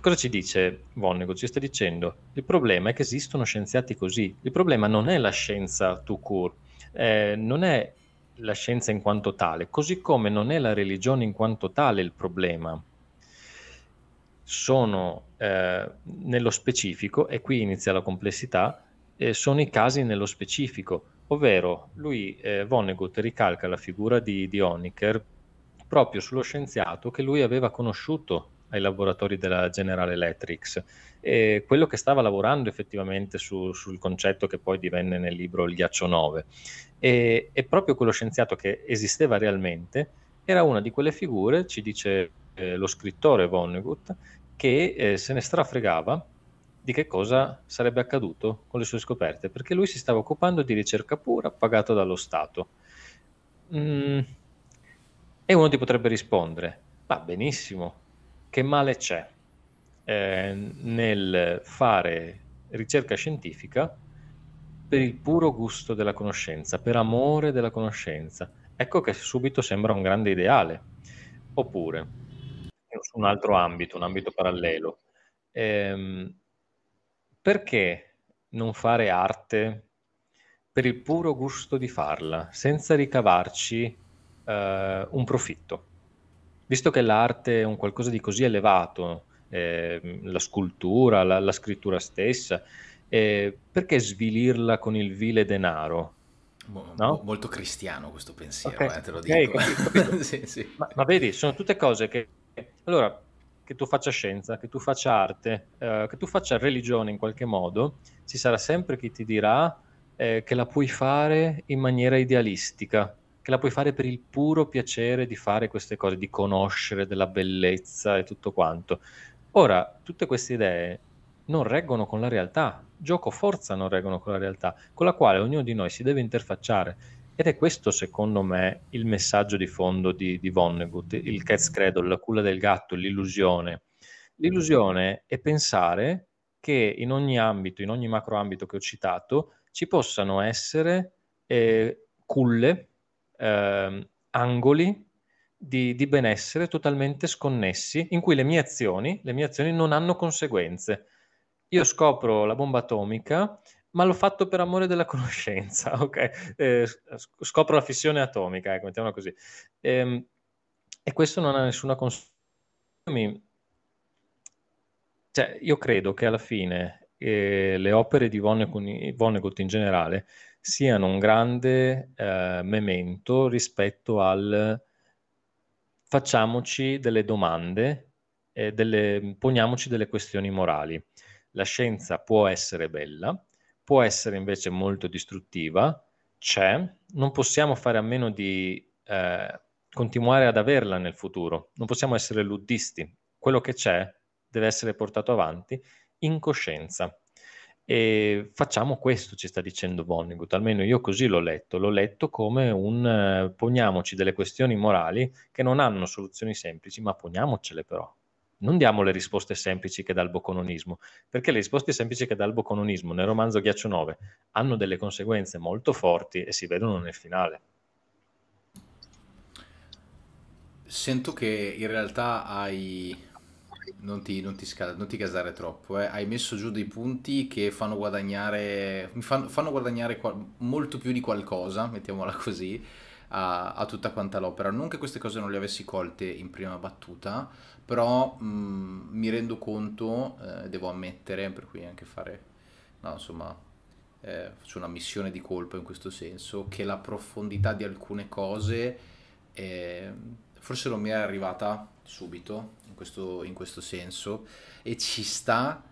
cosa ci dice Vonnegut? Ci sta dicendo il problema è che esistono scienziati così. Il problema non è la scienza tout court, eh, non è la scienza in quanto tale, così come non è la religione in quanto tale il problema sono eh, nello specifico, e qui inizia la complessità, eh, sono i casi nello specifico, ovvero lui, eh, Vonnegut, ricalca la figura di, di Honecker proprio sullo scienziato che lui aveva conosciuto ai laboratori della General Electric, e quello che stava lavorando effettivamente su, sul concetto che poi divenne nel libro Il ghiaccio 9. E, e proprio quello scienziato che esisteva realmente era una di quelle figure, ci dice eh, lo scrittore Vonnegut, che eh, se ne strafregava di che cosa sarebbe accaduto con le sue scoperte, perché lui si stava occupando di ricerca pura pagato dallo Stato. Mm, e uno ti potrebbe rispondere, va benissimo, che male c'è eh, nel fare ricerca scientifica per il puro gusto della conoscenza, per amore della conoscenza. Ecco che subito sembra un grande ideale. Oppure, su un altro ambito, un ambito parallelo. Ehm, perché non fare arte per il puro gusto di farla, senza ricavarci eh, un profitto? Visto che l'arte è un qualcosa di così elevato, eh, la scultura, la, la scrittura stessa, eh, perché svilirla con il vile denaro? no? Molto cristiano questo pensiero, okay. eh, te lo okay, dico. Capito, capito. sì, sì. Ma, ma, vedi, sono tutte cose che allora, che tu faccia scienza, che tu faccia arte, eh, che tu faccia religione in qualche modo, ci sarà sempre chi ti dirà eh, che la puoi fare in maniera idealistica, che la puoi fare per il puro piacere di fare queste cose, di conoscere della bellezza e tutto quanto. Ora, tutte queste idee non reggono con la realtà, gioco forza non reggono con la realtà, con la quale ognuno di noi si deve interfacciare. Ed è questo, secondo me, il messaggio di fondo di, di Vonnegut, il cat's cradle, la culla del gatto, l'illusione. L'illusione è pensare che in ogni ambito, in ogni macro ambito che ho citato, ci possano essere eh, culle, eh, angoli di, di, benessere totalmente sconnessi, in cui le mie azioni, le mie azioni non hanno conseguenze. Io scopro la bomba atomica ma l'ho fatto per amore della conoscenza, ok? Eh, scopro la fissione atomica, ecco, mettiamola così. E, ehm, e questo non ha nessuna conseguenza. Cioè, io credo che alla fine eh, le opere di Vonnegut, in generale siano un grande eh, memento rispetto al facciamoci delle domande, e delle, poniamoci delle questioni morali. La scienza può essere bella, può essere invece molto distruttiva, c'è, non possiamo fare a meno di eh, continuare ad averla nel futuro, non possiamo essere luddisti, quello che c'è deve essere portato avanti in coscienza. E facciamo questo, ci sta dicendo Vonnegut, almeno io così l'ho letto, l'ho letto come un eh, poniamoci delle questioni morali che non hanno soluzioni semplici, ma poniamocele però. Non diamo le risposte semplici che dà il bocononismo, perché le risposte semplici che dà il bocononismo nel romanzo Ghiaccio 9 hanno delle conseguenze molto forti e si vedono nel finale. Sento che in realtà hai... Non ti, non ti, scala, non ti casare troppo, eh. hai messo giù dei punti che fanno guadagnare, fanno, fanno guadagnare qual- molto più di qualcosa, mettiamola così, a, a, tutta quanta l'opera. Non che queste cose non le avessi colte in prima battuta, però mh, mm, mi rendo conto, eh, devo ammettere, per cui anche fare, no, insomma, eh, faccio una missione di colpa in questo senso, che la profondità di alcune cose eh, forse non mi è arrivata subito questo, in questo senso. E ci sta,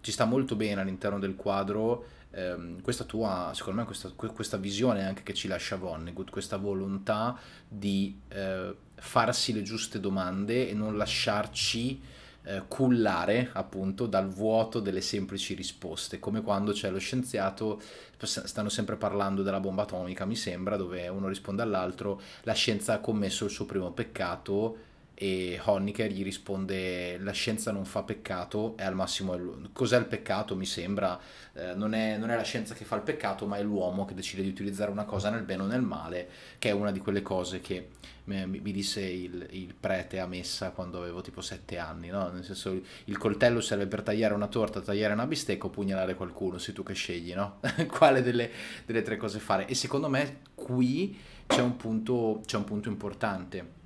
ci sta molto bene all'interno del quadro. Ehm, questa tua, secondo me, questa, questa, visione anche che ci lascia Vonnegut, questa volontà di eh, farsi le giuste domande e non lasciarci eh, cullare appunto dal vuoto delle semplici risposte, come quando c'è lo scienziato, stanno sempre parlando della bomba atomica, mi sembra, dove uno risponde all'altro, la scienza ha commesso il suo primo peccato e Honecker gli risponde la scienza non fa peccato, è al massimo cos'è il peccato mi sembra, eh, non, è, non, è, la scienza che fa il peccato ma è l'uomo che decide di utilizzare una cosa nel bene o nel male, che è una di quelle cose che mi, mi disse il, il, prete a messa quando avevo tipo sette anni, no? nel senso il coltello serve per tagliare una torta, tagliare una bistecca o pugnalare qualcuno, sei tu che scegli, no? quale delle, delle tre cose fare e secondo me qui c'è un punto, c'è un punto importante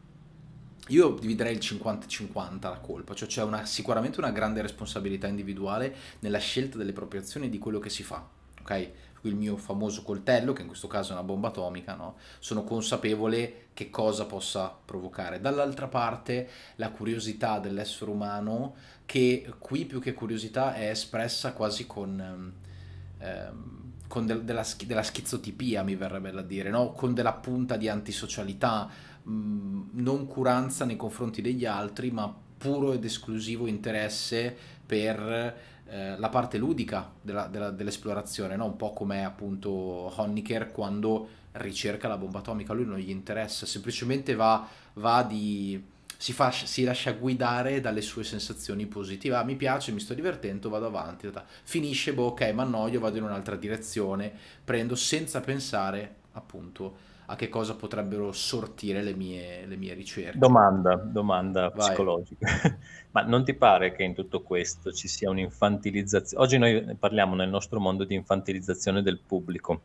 io dividerei il 50-50 la colpa, cioè c'è una, sicuramente una grande responsabilità individuale nella scelta delle proprie azioni e di quello che si fa, ok? Il mio famoso coltello, che in questo caso è una bomba atomica, no? sono consapevole che cosa possa provocare. Dall'altra parte la curiosità dell'essere umano, che qui più che curiosità è espressa quasi con... Ehm, con del, della, della, schizotipia, mi verrebbe da dire, no? con della punta di antisocialità, non curanza nei confronti degli altri, ma puro ed esclusivo interesse per eh, la parte ludica della, della, dell'esplorazione, no? un po' come appunto Honecker quando ricerca la bomba atomica, a lui non gli interessa, semplicemente va, va di... Si, fa, si, lascia guidare dalle sue sensazioni positive. Ah, mi piace, mi sto divertendo, vado avanti. Finisce, boh, ok, mi annoio, vado in un'altra direzione, prendo senza pensare appunto a che cosa potrebbero sortire le mie, le mie ricerche. Domanda, domanda psicologica. Ma non ti pare che in tutto questo ci sia un'infantilizzazione? Oggi noi parliamo nel nostro mondo di infantilizzazione del pubblico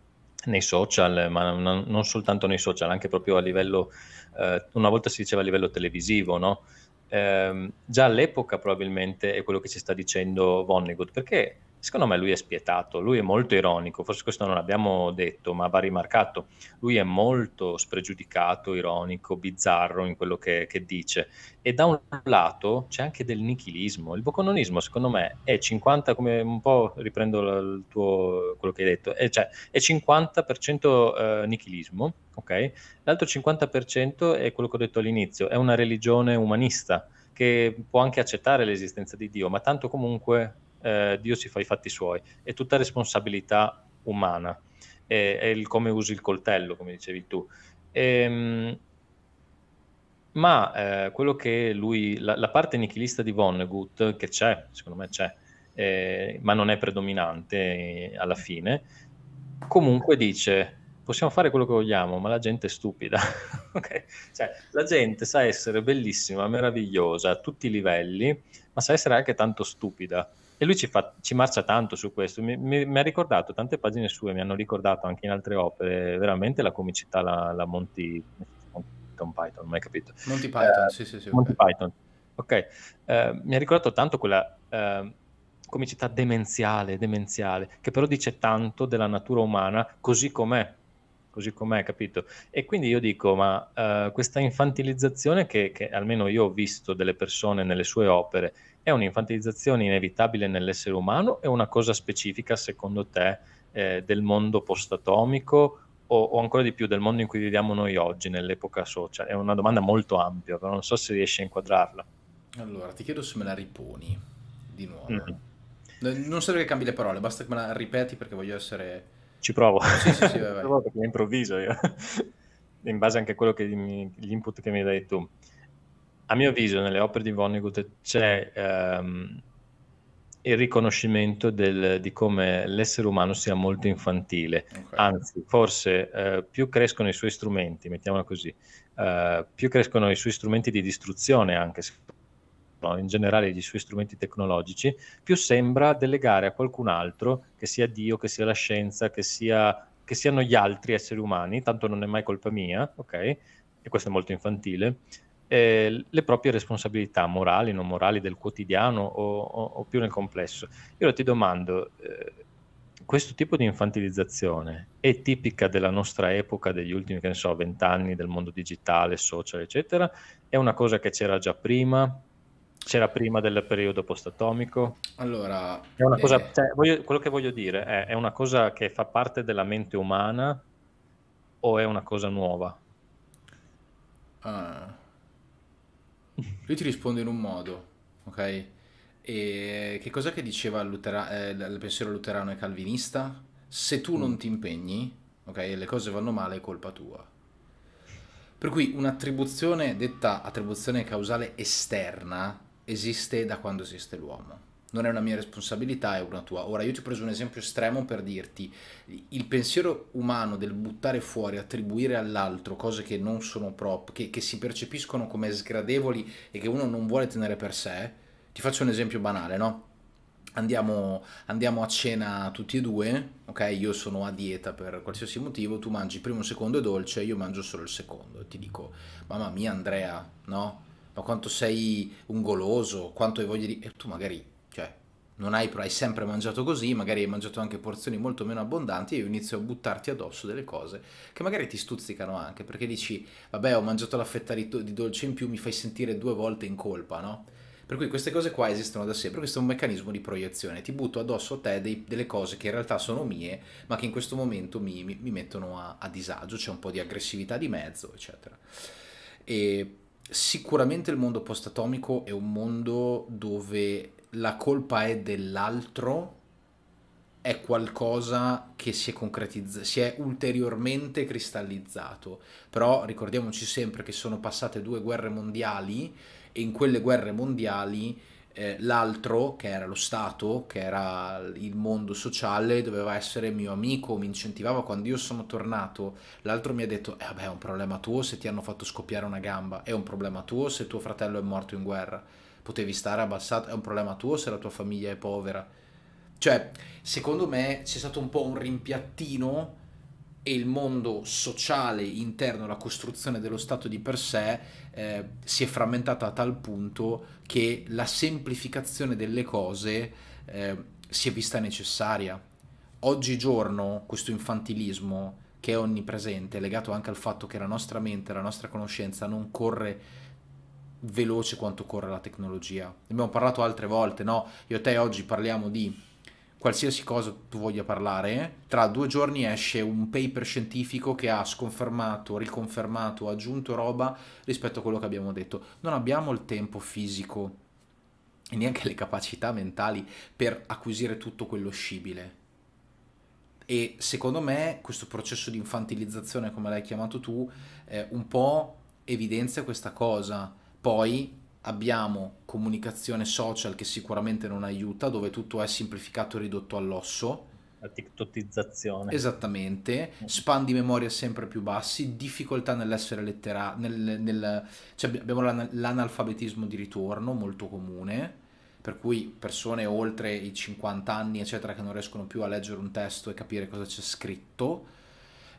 nei social, ma non, non soltanto nei social, anche proprio a livello, eh, una volta si diceva a livello televisivo, no? Eh, già all'epoca probabilmente è quello che ci sta dicendo Vonnegut, perché Secondo me lui è spietato, lui è molto ironico, forse questo non l'abbiamo detto, ma va rimarcato. Lui è molto spregiudicato, ironico, bizzarro in quello che, che dice. E da un lato c'è anche del nichilismo. Il bocononismo, secondo me, è 50, come un po' riprendo tuo, quello che hai detto, è, cioè, è 50% eh, nichilismo, ok? L'altro 50% è quello che ho detto all'inizio, è una religione umanista che può anche accettare l'esistenza di Dio, ma tanto comunque eh, Dio si fa i fatti suoi, è tutta responsabilità umana, è, è il come usi il coltello, come dicevi tu. Ehm, ma eh, quello che lui, la, la, parte nichilista di Vonnegut, che c'è, secondo me c'è, eh, ma non è predominante eh, alla fine, comunque dice possiamo fare quello che vogliamo, ma la gente è stupida. okay? cioè, la gente sa essere bellissima, meravigliosa a tutti i livelli, ma sa essere anche tanto stupida. E lui ci, fa, ci marcia tanto su questo. Mi, mi, mi, ha ricordato tante pagine sue, mi hanno ricordato anche in altre opere, veramente la comicità, la, la Monty, Monty Python, non hai capito? Monty Python, eh, sì, sì, sì. Monty okay. Python. Ok, eh, mi ha ricordato tanto quella eh, comicità demenziale, demenziale, che però dice tanto della natura umana così com'è, così com'è, capito? E quindi io dico, ma uh, questa infantilizzazione che, che, almeno io ho visto delle persone nelle sue opere, è un'infantilizzazione inevitabile nell'essere umano? È una cosa specifica, secondo te, eh, del mondo post-atomico o, o, ancora di più del mondo in cui viviamo noi oggi, nell'epoca social? È una domanda molto ampia, però non so se riesci a inquadrarla. Allora, ti chiedo se me la riponi di nuovo. Mm-hmm. Non serve che cambi le parole, basta che me la ripeti perché voglio essere ci provo. Sì, sì, sì, vai, vai. provo perché improvviso io. In base anche a quello che mi, gli input che mi dai tu. A mio avviso, nelle opere di Vonnegut c'è um, il riconoscimento del, di come l'essere umano sia molto infantile. Okay. Anzi, forse uh, più crescono i suoi strumenti, mettiamola così, uh, più crescono i suoi strumenti di distruzione anche, no, in generale gli suoi strumenti tecnologici, più sembra delegare a qualcun altro, che sia Dio, che sia la scienza, che, sia, che siano gli altri esseri umani, tanto non è mai colpa mia, ok? E questo è molto infantile, eh, le proprie responsabilità morali, non morali del quotidiano o, o, o più nel complesso. Io ti domando, eh, questo tipo di infantilizzazione è tipica della nostra epoca, degli ultimi, che ne so, vent'anni del mondo digitale, social, eccetera? È una cosa che c'era già prima? c'era prima del periodo post-atomico? Allora, è una cosa, eh... cioè, voglio, quello che voglio dire è, è una cosa che fa parte della mente umana o è una cosa nuova? Ah. Lui ti risponde in un modo, ok? E che cosa che diceva Lutera- eh, il pensiero luterano e calvinista? Se tu non mm. ti impegni, ok, e le cose vanno male, è colpa tua. Per cui un'attribuzione detta attribuzione causale esterna esiste da quando esiste l'uomo. Non è una mia responsabilità, è una tua. Ora, io ti ho preso un esempio estremo per dirti il pensiero umano del buttare fuori, attribuire all'altro cose che non sono proprie, che, che si percepiscono come sgradevoli e che uno non vuole tenere per sé. Ti faccio un esempio banale, no? Andiamo, andiamo, a cena tutti e due, ok? Io sono a dieta per qualsiasi motivo, tu mangi primo, secondo e dolce, io mangio solo il secondo. E ti dico, mamma mia Andrea, no? ma quanto sei un goloso, quanto hai voglia di... E tu magari, non hai, hai sempre mangiato così, magari hai mangiato anche porzioni molto meno abbondanti e io inizio a buttarti addosso delle cose che magari ti stuzzicano anche, perché dici, vabbè, ho mangiato la fetta di, di dolce in più, mi fai sentire due volte in colpa, no? Per cui queste cose qua esistono da sempre, questo è un meccanismo di proiezione, ti butto addosso a te dei, delle cose che in realtà sono mie, ma che in questo momento mi, mi, mi mettono a, a disagio, c'è un po' di aggressività di mezzo, eccetera. E sicuramente il mondo post-atomico è un mondo dove la colpa è dell'altro, è qualcosa che si è concretizzato, si è ulteriormente cristallizzato. Però ricordiamoci sempre che sono passate due guerre mondiali e in quelle guerre mondiali eh, l'altro, che era lo Stato, che era il mondo sociale, doveva essere mio amico, mi incentivava quando io sono tornato. L'altro mi ha detto, eh vabbè è un problema tuo se ti hanno fatto scoppiare una gamba, è un problema tuo se tuo fratello è morto in guerra, potevi stare abbassato, è un problema tuo se la tua famiglia è povera. Cioè, secondo me c'è stato un po' un rimpiattino e il mondo sociale interno, la costruzione dello Stato di per sé eh, si è frammentata a tal punto che la semplificazione delle cose eh, si è vista necessaria. Oggigiorno questo infantilismo che è onnipresente, legato anche al fatto che la nostra mente, la nostra conoscenza non corre veloce quanto corre la tecnologia. Ne abbiamo parlato altre volte, no? Io e te oggi parliamo di qualsiasi cosa tu voglia parlare, tra due giorni esce un paper scientifico che ha sconfermato, riconfermato, aggiunto roba rispetto a quello che abbiamo detto. Non abbiamo il tempo fisico e neanche le capacità mentali per acquisire tutto quello scibile. E secondo me questo processo di infantilizzazione, come l'hai chiamato tu, eh, un po' evidenzia questa cosa. Poi abbiamo comunicazione social che sicuramente non aiuta, dove tutto è semplificato e ridotto all'osso. La tiktokizzazione. Esattamente, mm. span di memoria sempre più bassi, difficoltà nell'essere letterario, nel, nel, cioè abbiamo l'analfabetismo di ritorno molto comune, per cui persone oltre i 50 anni, eccetera, che non riescono più a leggere un testo e capire cosa c'è scritto.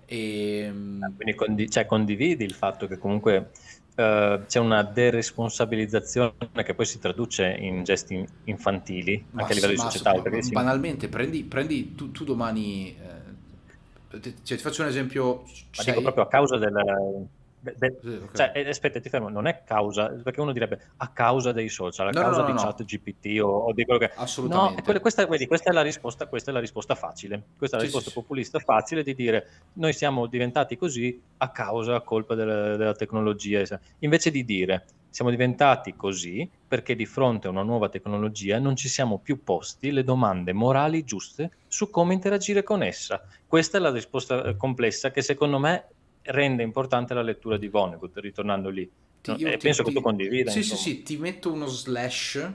E... Ehm, quindi condi- cioè, condividi il fatto che comunque uh, c'è una deresponsabilizzazione che poi si traduce in gesti infantili ma anche a livello di società. Ma, sì. Banalmente, prendi, prendi tu, tu, domani, eh, cioè, ti faccio un esempio. Ma dico proprio a causa del Beh, beh, sì, okay. cioè, eh, aspetta, ti fermo, non è causa, perché uno direbbe a causa dei social, a no, causa no, no, di chat GPT o, o, di quello che... Assolutamente. No, questa, vedi, questa, è la risposta, questa è la risposta facile, questa è la sì, risposta sì, populista facile di dire noi siamo diventati così a causa, a colpa della, della tecnologia, invece di dire siamo diventati così perché di fronte a una nuova tecnologia non ci siamo più posti le domande morali giuste su come interagire con essa. Questa è la risposta eh, complessa che secondo me rende importante la lettura di Vonnegut, ritornando lì. Ti, e ti, penso ti, che tu condivida. Sì, sì, sì, ti metto uno slash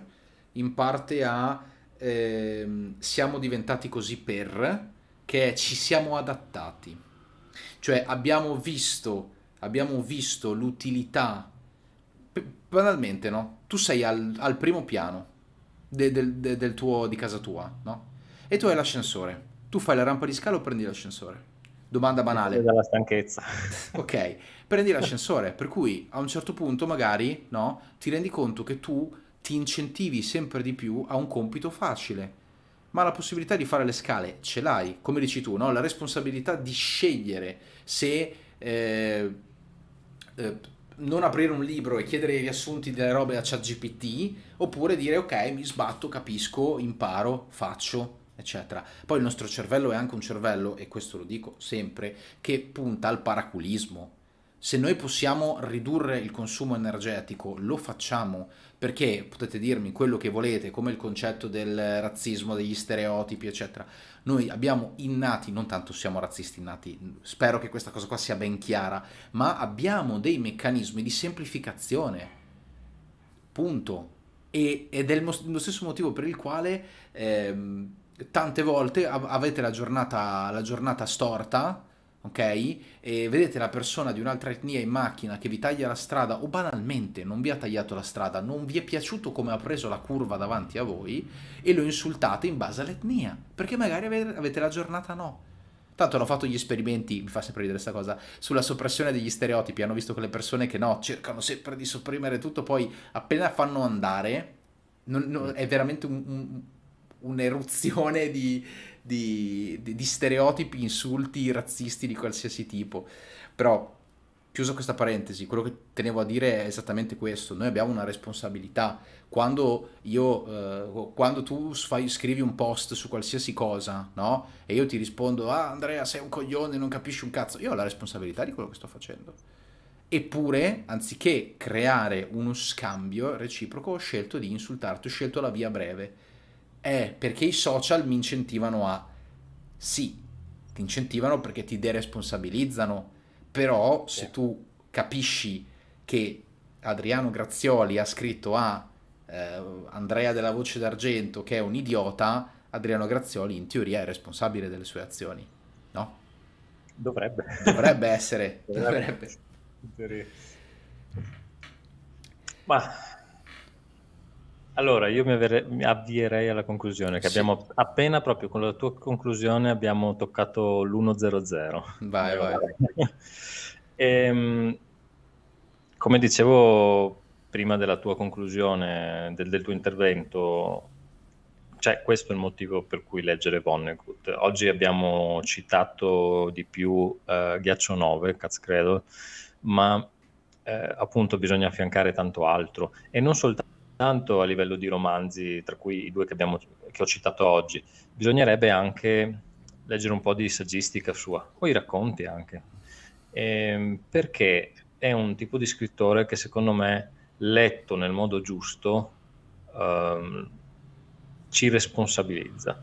in parte a eh, siamo diventati così per, che ci siamo adattati. Cioè abbiamo visto, abbiamo visto l'utilità, banalmente, no? Tu sei al, al primo piano de, de, de, del tuo, di casa tua, no? E tu hai l'ascensore. Tu fai la rampa di scala o prendi l'ascensore? Domanda banale. Dalla stanchezza. ok, prendi l'ascensore, per cui a un certo punto magari no, ti rendi conto che tu ti incentivi sempre di più a un compito facile, ma la possibilità di fare le scale ce l'hai, come dici tu, no? la responsabilità di scegliere se eh, eh, non aprire un libro e chiedere i riassunti delle robe a ChatGPT, oppure dire ok, mi sbatto, capisco, imparo, faccio eccetera. Poi il nostro cervello è anche un cervello, e questo lo dico sempre, che punta al paraculismo. Se noi possiamo ridurre il consumo energetico, lo facciamo perché potete dirmi quello che volete, come il concetto del razzismo, degli stereotipi, eccetera. Noi abbiamo innati, non tanto siamo razzisti innati, spero che questa cosa qua sia ben chiara, ma abbiamo dei meccanismi di semplificazione. Punto. E, ed è lo stesso motivo per il quale ehm, tante volte avete la giornata, la giornata storta, ok? E vedete la persona di un'altra etnia in macchina che vi taglia la strada o banalmente non vi ha tagliato la strada, non vi è piaciuto come ha preso la curva davanti a voi e lo insultate in base all'etnia, perché magari avete la giornata no. Tanto hanno fatto gli esperimenti, mi fa sempre ridere questa cosa, sulla soppressione degli stereotipi, hanno visto che le persone che no cercano sempre di sopprimere tutto, poi appena fanno andare, non, non, è veramente un, un un'eruzione di, di, di, di, stereotipi, insulti razzisti di qualsiasi tipo. Però, chiuso questa parentesi, quello che tenevo a dire è esattamente questo. Noi abbiamo una responsabilità. Quando, io, eh, quando tu fai, scrivi un post su qualsiasi cosa, no? E io ti rispondo, ah Andrea sei un coglione, non capisci un cazzo. Io ho la responsabilità di quello che sto facendo. Eppure, anziché creare uno scambio reciproco, ho scelto di insultarti, ho scelto la via breve è perché i social mi incentivano a... Sì, ti incentivano perché ti deresponsabilizzano, però se tu capisci che Adriano Grazioli ha scritto a eh, Andrea della Voce d'Argento che è un idiota, Adriano Grazioli in teoria è responsabile delle sue azioni, no? Dovrebbe. Dovrebbe essere. Dovrebbe. Dovrebbe. Ma allora, io mi, avere- mi avvierei alla conclusione che Sì. abbiamo appena proprio con la tua conclusione abbiamo toccato l'1-0-0. Vai, vai. Ehm, come dicevo prima della tua conclusione, del, del tuo intervento, cioè questo è il motivo per cui leggere Vonnegut. Oggi abbiamo citato di più eh, Ghiaccio 9, cazzo credo, ma eh, appunto bisogna affiancare tanto altro e non soltanto tanto a livello di romanzi, tra cui i due che, abbiamo, che ho citato oggi, bisognerebbe anche leggere un po' di saggistica sua, o i racconti anche, ehm, perché è un tipo di scrittore che secondo me, letto nel modo giusto, um, ci responsabilizza.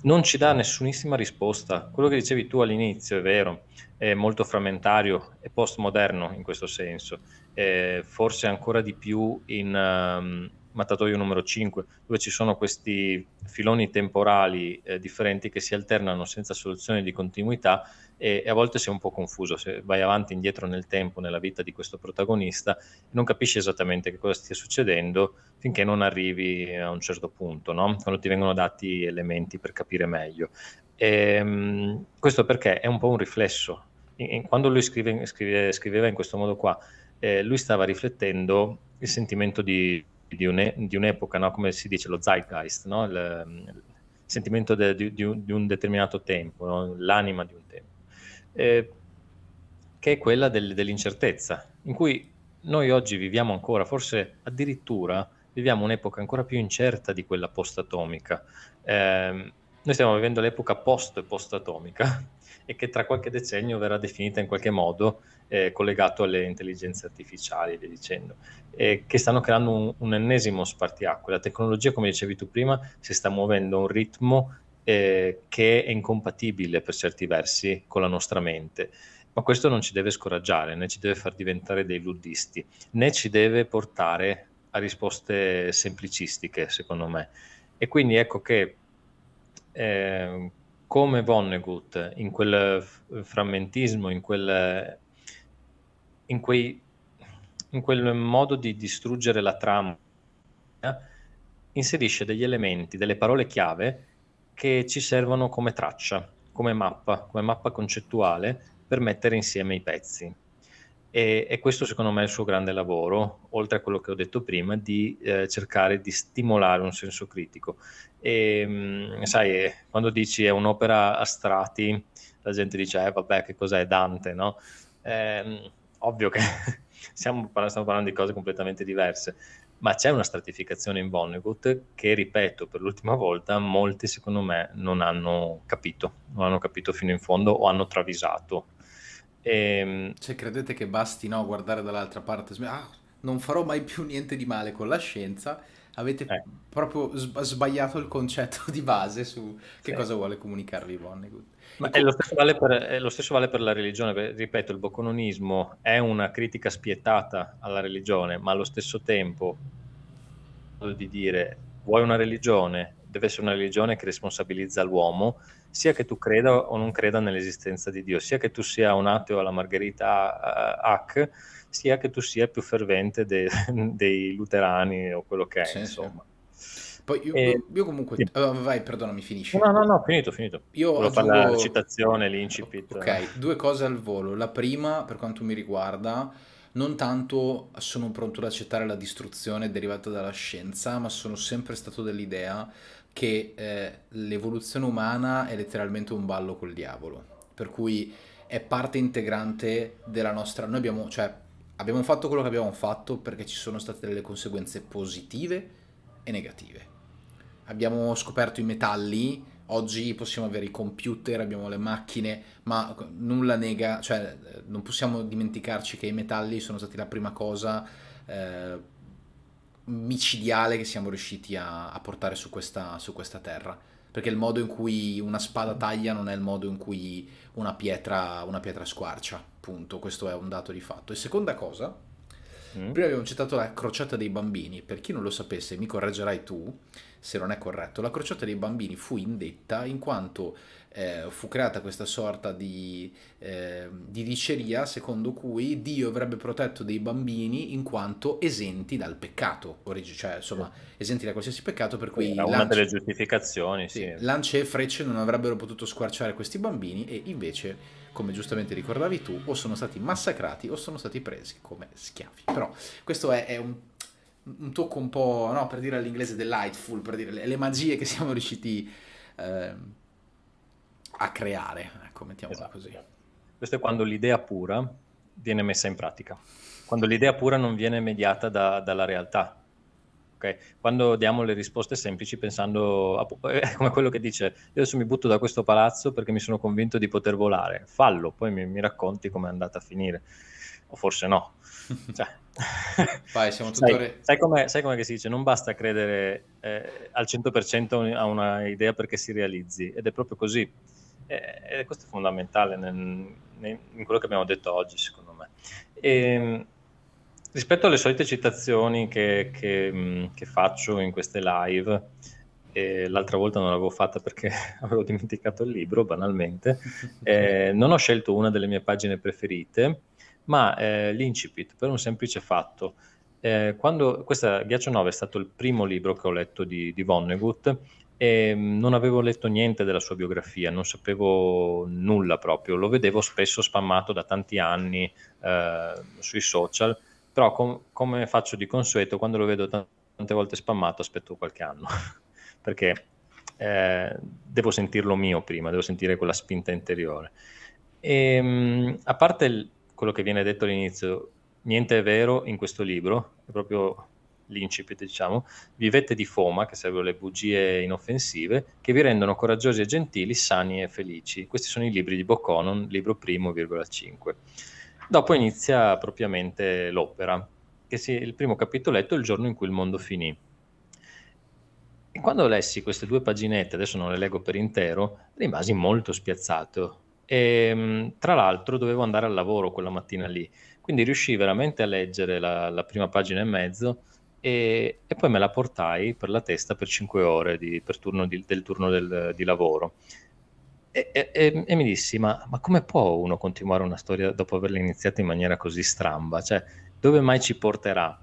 Non ci dà nessunissima risposta. Quello che dicevi tu all'inizio è vero, è molto frammentario e postmoderno in questo senso, eh, forse ancora di più in, um, mattatoio numero 5, dove ci sono questi filoni temporali eh, differenti che si alternano senza soluzione di continuità e, e, a volte sei un po' confuso, se vai avanti e indietro nel tempo, nella vita di questo protagonista, non capisci esattamente che cosa stia succedendo finché non arrivi a un certo punto, no? quando ti vengono dati elementi per capire meglio. E, ehm, questo perché è un po' un riflesso. In, quando lui scrive, scrive, scriveva in questo modo qua, eh, lui stava riflettendo il sentimento di di, un, di un'epoca, no? come si dice, lo zeitgeist, no? il, il, sentimento de, di, di, un, determinato tempo, no? l'anima di un tempo, eh, che è quella del, dell'incertezza, in cui noi oggi viviamo ancora, forse addirittura viviamo un'epoca ancora più incerta di quella post-atomica. Eh, noi stiamo vivendo l'epoca post-post-atomica e che tra qualche decennio verrà definita in qualche modo eh, collegato alle intelligenze artificiali e via dicendo, eh, che stanno creando un, un, ennesimo spartiacque. La tecnologia, come dicevi tu prima, si sta muovendo a un ritmo eh, che è incompatibile per certi versi con la nostra mente. Ma questo non ci deve scoraggiare, né ci deve far diventare dei luddisti, né ci deve portare a risposte semplicistiche, secondo me. E quindi ecco che eh, come Vonnegut in quel frammentismo, in quel, in, quei, in quel modo di distruggere la trama, inserisce degli elementi, delle parole chiave che ci servono come traccia, come mappa, come mappa concettuale per mettere insieme i pezzi. E, e, questo secondo me è il suo grande lavoro, oltre a quello che ho detto prima, di eh, cercare di stimolare un senso critico. E mh, mm, sai, quando dici è un'opera a strati, la gente dice, eh vabbè, che cos'è Dante, no? Eh, ovvio che stiamo, stiamo parlando di cose completamente diverse, ma c'è una stratificazione in Vonnegut che, ripeto per l'ultima volta, molti secondo me non hanno capito, non hanno capito fino in fondo o hanno travisato e... Ehm, cioè, credete che basti no, guardare dall'altra parte? Ah, non farò mai più niente di male con la scienza. Avete eh. proprio sbagliato il concetto di base su che sì. cosa vuole comunicarvi Vonnegut. Ma com- lo, stesso vale per, lo stesso vale per la religione. Ripeto, il boccononismo è una critica spietata alla religione, ma allo stesso tempo di dire vuoi una religione, deve essere una religione che responsabilizza l'uomo sia che tu creda o non creda nell'esistenza di Dio, sia che tu sia un ateo alla Margherita uh, Hack, sia che tu sia più fervente de- dei luterani o quello che è, sì, insomma. Sì. Poi io, e... io comunque... Sì. Vai, perdonami, finisci. No, no, no, finito, finito. Io Volevo aggiungo... fare la citazione, l'incipit. Ok, due cose al volo. La prima, per quanto mi riguarda, non tanto sono pronto ad accettare la distruzione derivata dalla scienza, ma sono sempre stato dell'idea che eh, l'evoluzione umana è letteralmente un ballo col diavolo, per cui è parte integrante della nostra... Noi abbiamo, cioè, abbiamo fatto quello che abbiamo fatto perché ci sono state delle conseguenze positive e negative. Abbiamo scoperto i metalli, oggi possiamo avere i computer, abbiamo le macchine, ma nulla nega, cioè non possiamo dimenticarci che i metalli sono stati la prima cosa eh, micidiale che siamo riusciti a, a portare su questa, su questa, terra. Perché il modo in cui una spada taglia non è il modo in cui una pietra, una pietra squarcia, punto. Questo è un dato di fatto. E seconda cosa, mm. prima abbiamo citato la crociata dei bambini. Per chi non lo sapesse, mi correggerai tu se non è corretto. La crociata dei bambini fu indetta in quanto eh, fu creata questa sorta di, eh, di, diceria secondo cui Dio avrebbe protetto dei bambini in quanto esenti dal peccato, cioè insomma esenti da qualsiasi peccato per cui... Era una delle giustificazioni, sì. Lance e frecce non avrebbero potuto squarciare questi bambini e invece come giustamente ricordavi tu, o sono stati massacrati o sono stati presi come schiavi. Però questo è, è un, un, tocco un po', no, per dire all'inglese delightful, per dire le, le magie che siamo riusciti eh, a creare, ecco, mettiamola esatto. così. Questo è quando l'idea pura viene messa in pratica, quando l'idea pura non viene mediata da, dalla realtà. Okay? Quando diamo le risposte semplici pensando, è come quello che dice, io adesso mi butto da questo palazzo perché mi sono convinto di poter volare, fallo, poi mi, mi racconti come è andata a finire. o forse no. Cioè, Vai, siamo tuttori... sai, sai, come si dice? Non basta credere eh, al 100% a una idea perché si realizzi, ed è proprio così. Eh, e questo è fondamentale nel, nel, in quello che abbiamo detto oggi, secondo me. E, ehm, rispetto alle solite citazioni che, che, che faccio in queste live, e l'altra volta non l'avevo fatta perché avevo dimenticato il libro, banalmente, eh, non ho scelto una delle mie pagine preferite, ma eh, l'incipit per un semplice fatto. Eh, quando questa Ghiaccio 9 è stato il primo libro che ho letto di, di Vonnegut e mm, non avevo letto niente della sua biografia, non sapevo nulla proprio, lo vedevo spesso spammato da tanti anni eh, sui social, però com- come faccio di consueto, quando lo vedo t- tante volte spammato aspetto qualche anno, perché eh, devo sentirlo mio prima, devo sentire quella spinta interiore. E, ehm, a parte il, quello che viene detto all'inizio, niente è vero in questo libro, è proprio l'incipit, diciamo, vivete di foma, che servono le bugie inoffensive, che vi rendono coraggiosi e gentili, sani e felici. Questi sono i libri di Bocconon, libro primo, virgola 5. Dopo inizia propriamente l'opera, che si, il primo capitoletto è il giorno in cui il mondo finì. E quando lessi queste due paginette, adesso non le leggo per intero, rimasi molto spiazzato e, ehm, tra l'altro dovevo andare al lavoro quella mattina lì, quindi riuscii veramente a leggere la, la prima pagina e mezzo e, e, poi me la portai per la testa per 5 ore di, per turno di, del turno del, di lavoro. E, e, e mi dissi, ma, ma, come può uno continuare una storia dopo averla iniziata in maniera così stramba? Cioè, dove mai ci porterà?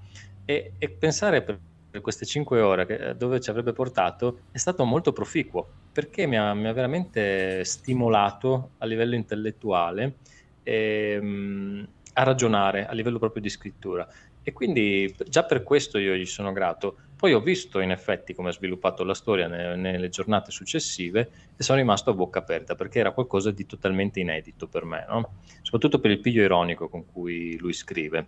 E, pensare per queste cinque ore che, eh, dove ci avrebbe portato è stato molto proficuo perché mi ha, mi ha veramente stimolato a livello intellettuale e, um, a ragionare a livello proprio di scrittura e quindi già per questo io gli sono grato. Poi ho visto in effetti come ha sviluppato la storia ne, nelle giornate successive e sono rimasto a bocca aperta perché era qualcosa di totalmente inedito per me, no? soprattutto per il piglio ironico con cui lui scrive.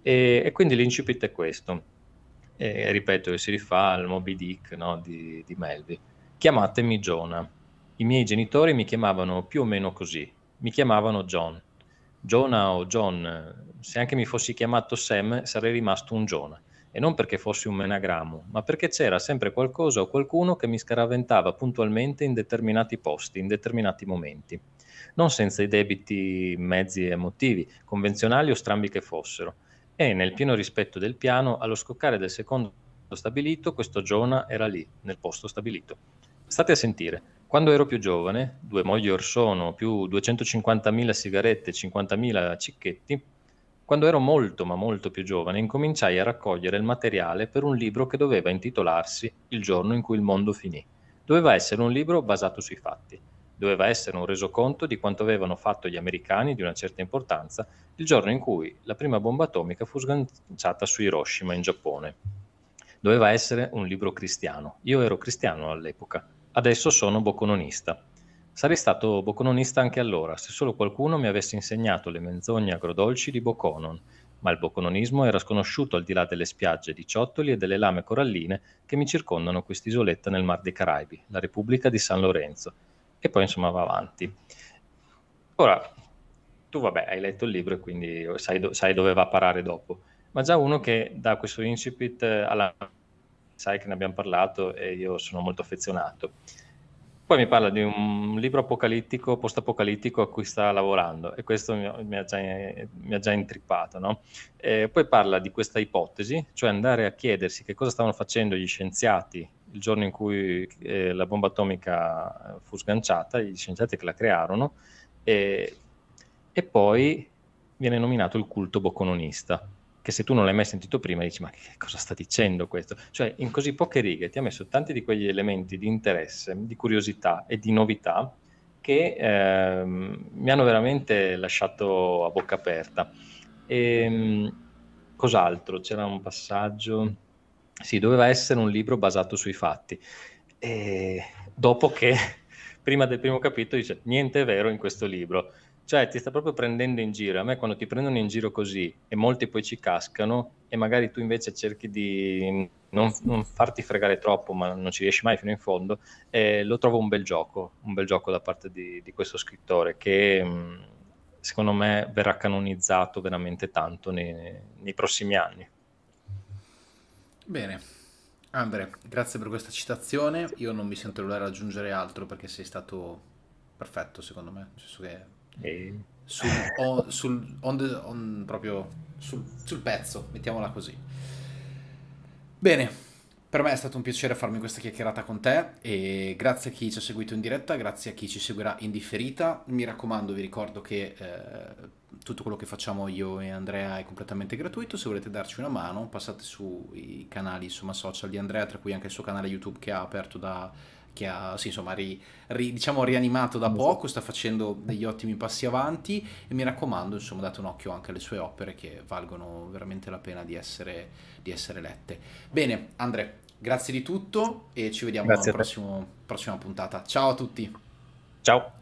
E, e quindi l'incipit è questo e ripeto, si rifà al Moby Dick no, di, di Melville. Chiamatemi Jonah. I miei genitori mi chiamavano più o meno così, mi chiamavano John. Jonah o John, se anche mi fossi chiamato Sam sarei rimasto un Jonah. E non perché fossi un menagrammo, ma perché c'era sempre qualcosa o qualcuno che mi scaraventava puntualmente in determinati posti, in determinati momenti. Non senza i debiti mezzi emotivi, convenzionali o strambi che fossero e nel pieno rispetto del piano, allo scoccare del secondo stabilito, questo Giona era lì, nel posto stabilito. State a sentire, quando ero più giovane, due mogli or sono, più 250.000 sigarette e 50.000 cicchetti, quando ero molto ma molto più giovane, incominciai a raccogliere il materiale per un libro che doveva intitolarsi Il giorno in cui il mondo finì. Doveva essere un libro basato sui fatti doveva essere un resoconto di quanto avevano fatto gli americani di una certa importanza il giorno in cui la prima bomba atomica fu sganciata su Hiroshima in Giappone. Doveva essere un libro cristiano. Io ero cristiano all'epoca, adesso sono boccononista. Sarei stato boccononista anche allora, se solo qualcuno mi avesse insegnato le menzogne agrodolci di Bocconon, ma il boccononismo era sconosciuto al di là delle spiagge di ciottoli e delle lame coralline che mi circondano quest'isoletta nel Mar dei Caraibi, la Repubblica di San Lorenzo, e poi insomma va avanti. Ora, tu vabbè, hai letto il libro e quindi sai, do- sai dove va a parare dopo, ma già uno che dà questo incipit alla... sai che ne abbiamo parlato e io sono molto affezionato. Poi mi parla di un libro apocalittico, post-apocalittico a cui sta lavorando e questo mi, ha, già, mi ha, già, intrippato. No? poi parla di questa ipotesi, cioè andare a chiedersi che cosa stavano facendo gli scienziati il giorno in cui eh, la bomba atomica fu sganciata, gli scienziati che la crearono, e, e poi viene nominato il culto boccononista, che se tu non l'hai mai sentito prima dici ma che cosa sta dicendo questo? Cioè in così poche righe ti ha messo tanti di quegli elementi di interesse, di curiosità e di novità che eh, mi hanno veramente lasciato a bocca aperta. E, ehm, cos'altro? C'era un passaggio sì, doveva essere un libro basato sui fatti. E dopo che, prima del primo capitolo, dice niente è vero in questo libro. Cioè, ti sta proprio prendendo in giro. A me quando ti prendono in giro così e molti poi ci cascano e magari tu invece cerchi di non, non farti fregare troppo, ma non ci riesci mai fino in fondo, eh, lo trovo un bel gioco, un bel gioco da parte di, di questo scrittore che mh, secondo me verrà canonizzato veramente tanto nei, nei prossimi anni. Bene, Andre, grazie per questa citazione. Io non mi sento di aggiungere altro perché sei stato perfetto, secondo me. Sul, on, sul, on the, on, proprio sul, sul pezzo, mettiamola così. Bene, per me è stato un piacere farmi questa chiacchierata con te e grazie a chi ci ha seguito in diretta, grazie a chi ci seguirà in differita. Mi raccomando, vi ricordo che eh, tutto quello che facciamo io e Andrea è completamente gratuito. Se volete darci una mano, passate sui canali insomma, social di Andrea, tra cui anche il suo canale YouTube che ha aperto da che ha sì, insomma, ri, ri, diciamo rianimato da poco, sta facendo degli ottimi passi avanti e mi raccomando, insomma, date un occhio anche alle sue opere che valgono veramente la pena di essere, di essere lette. Bene, Andre, grazie di tutto e ci vediamo alla prossima puntata. Ciao a tutti. Ciao.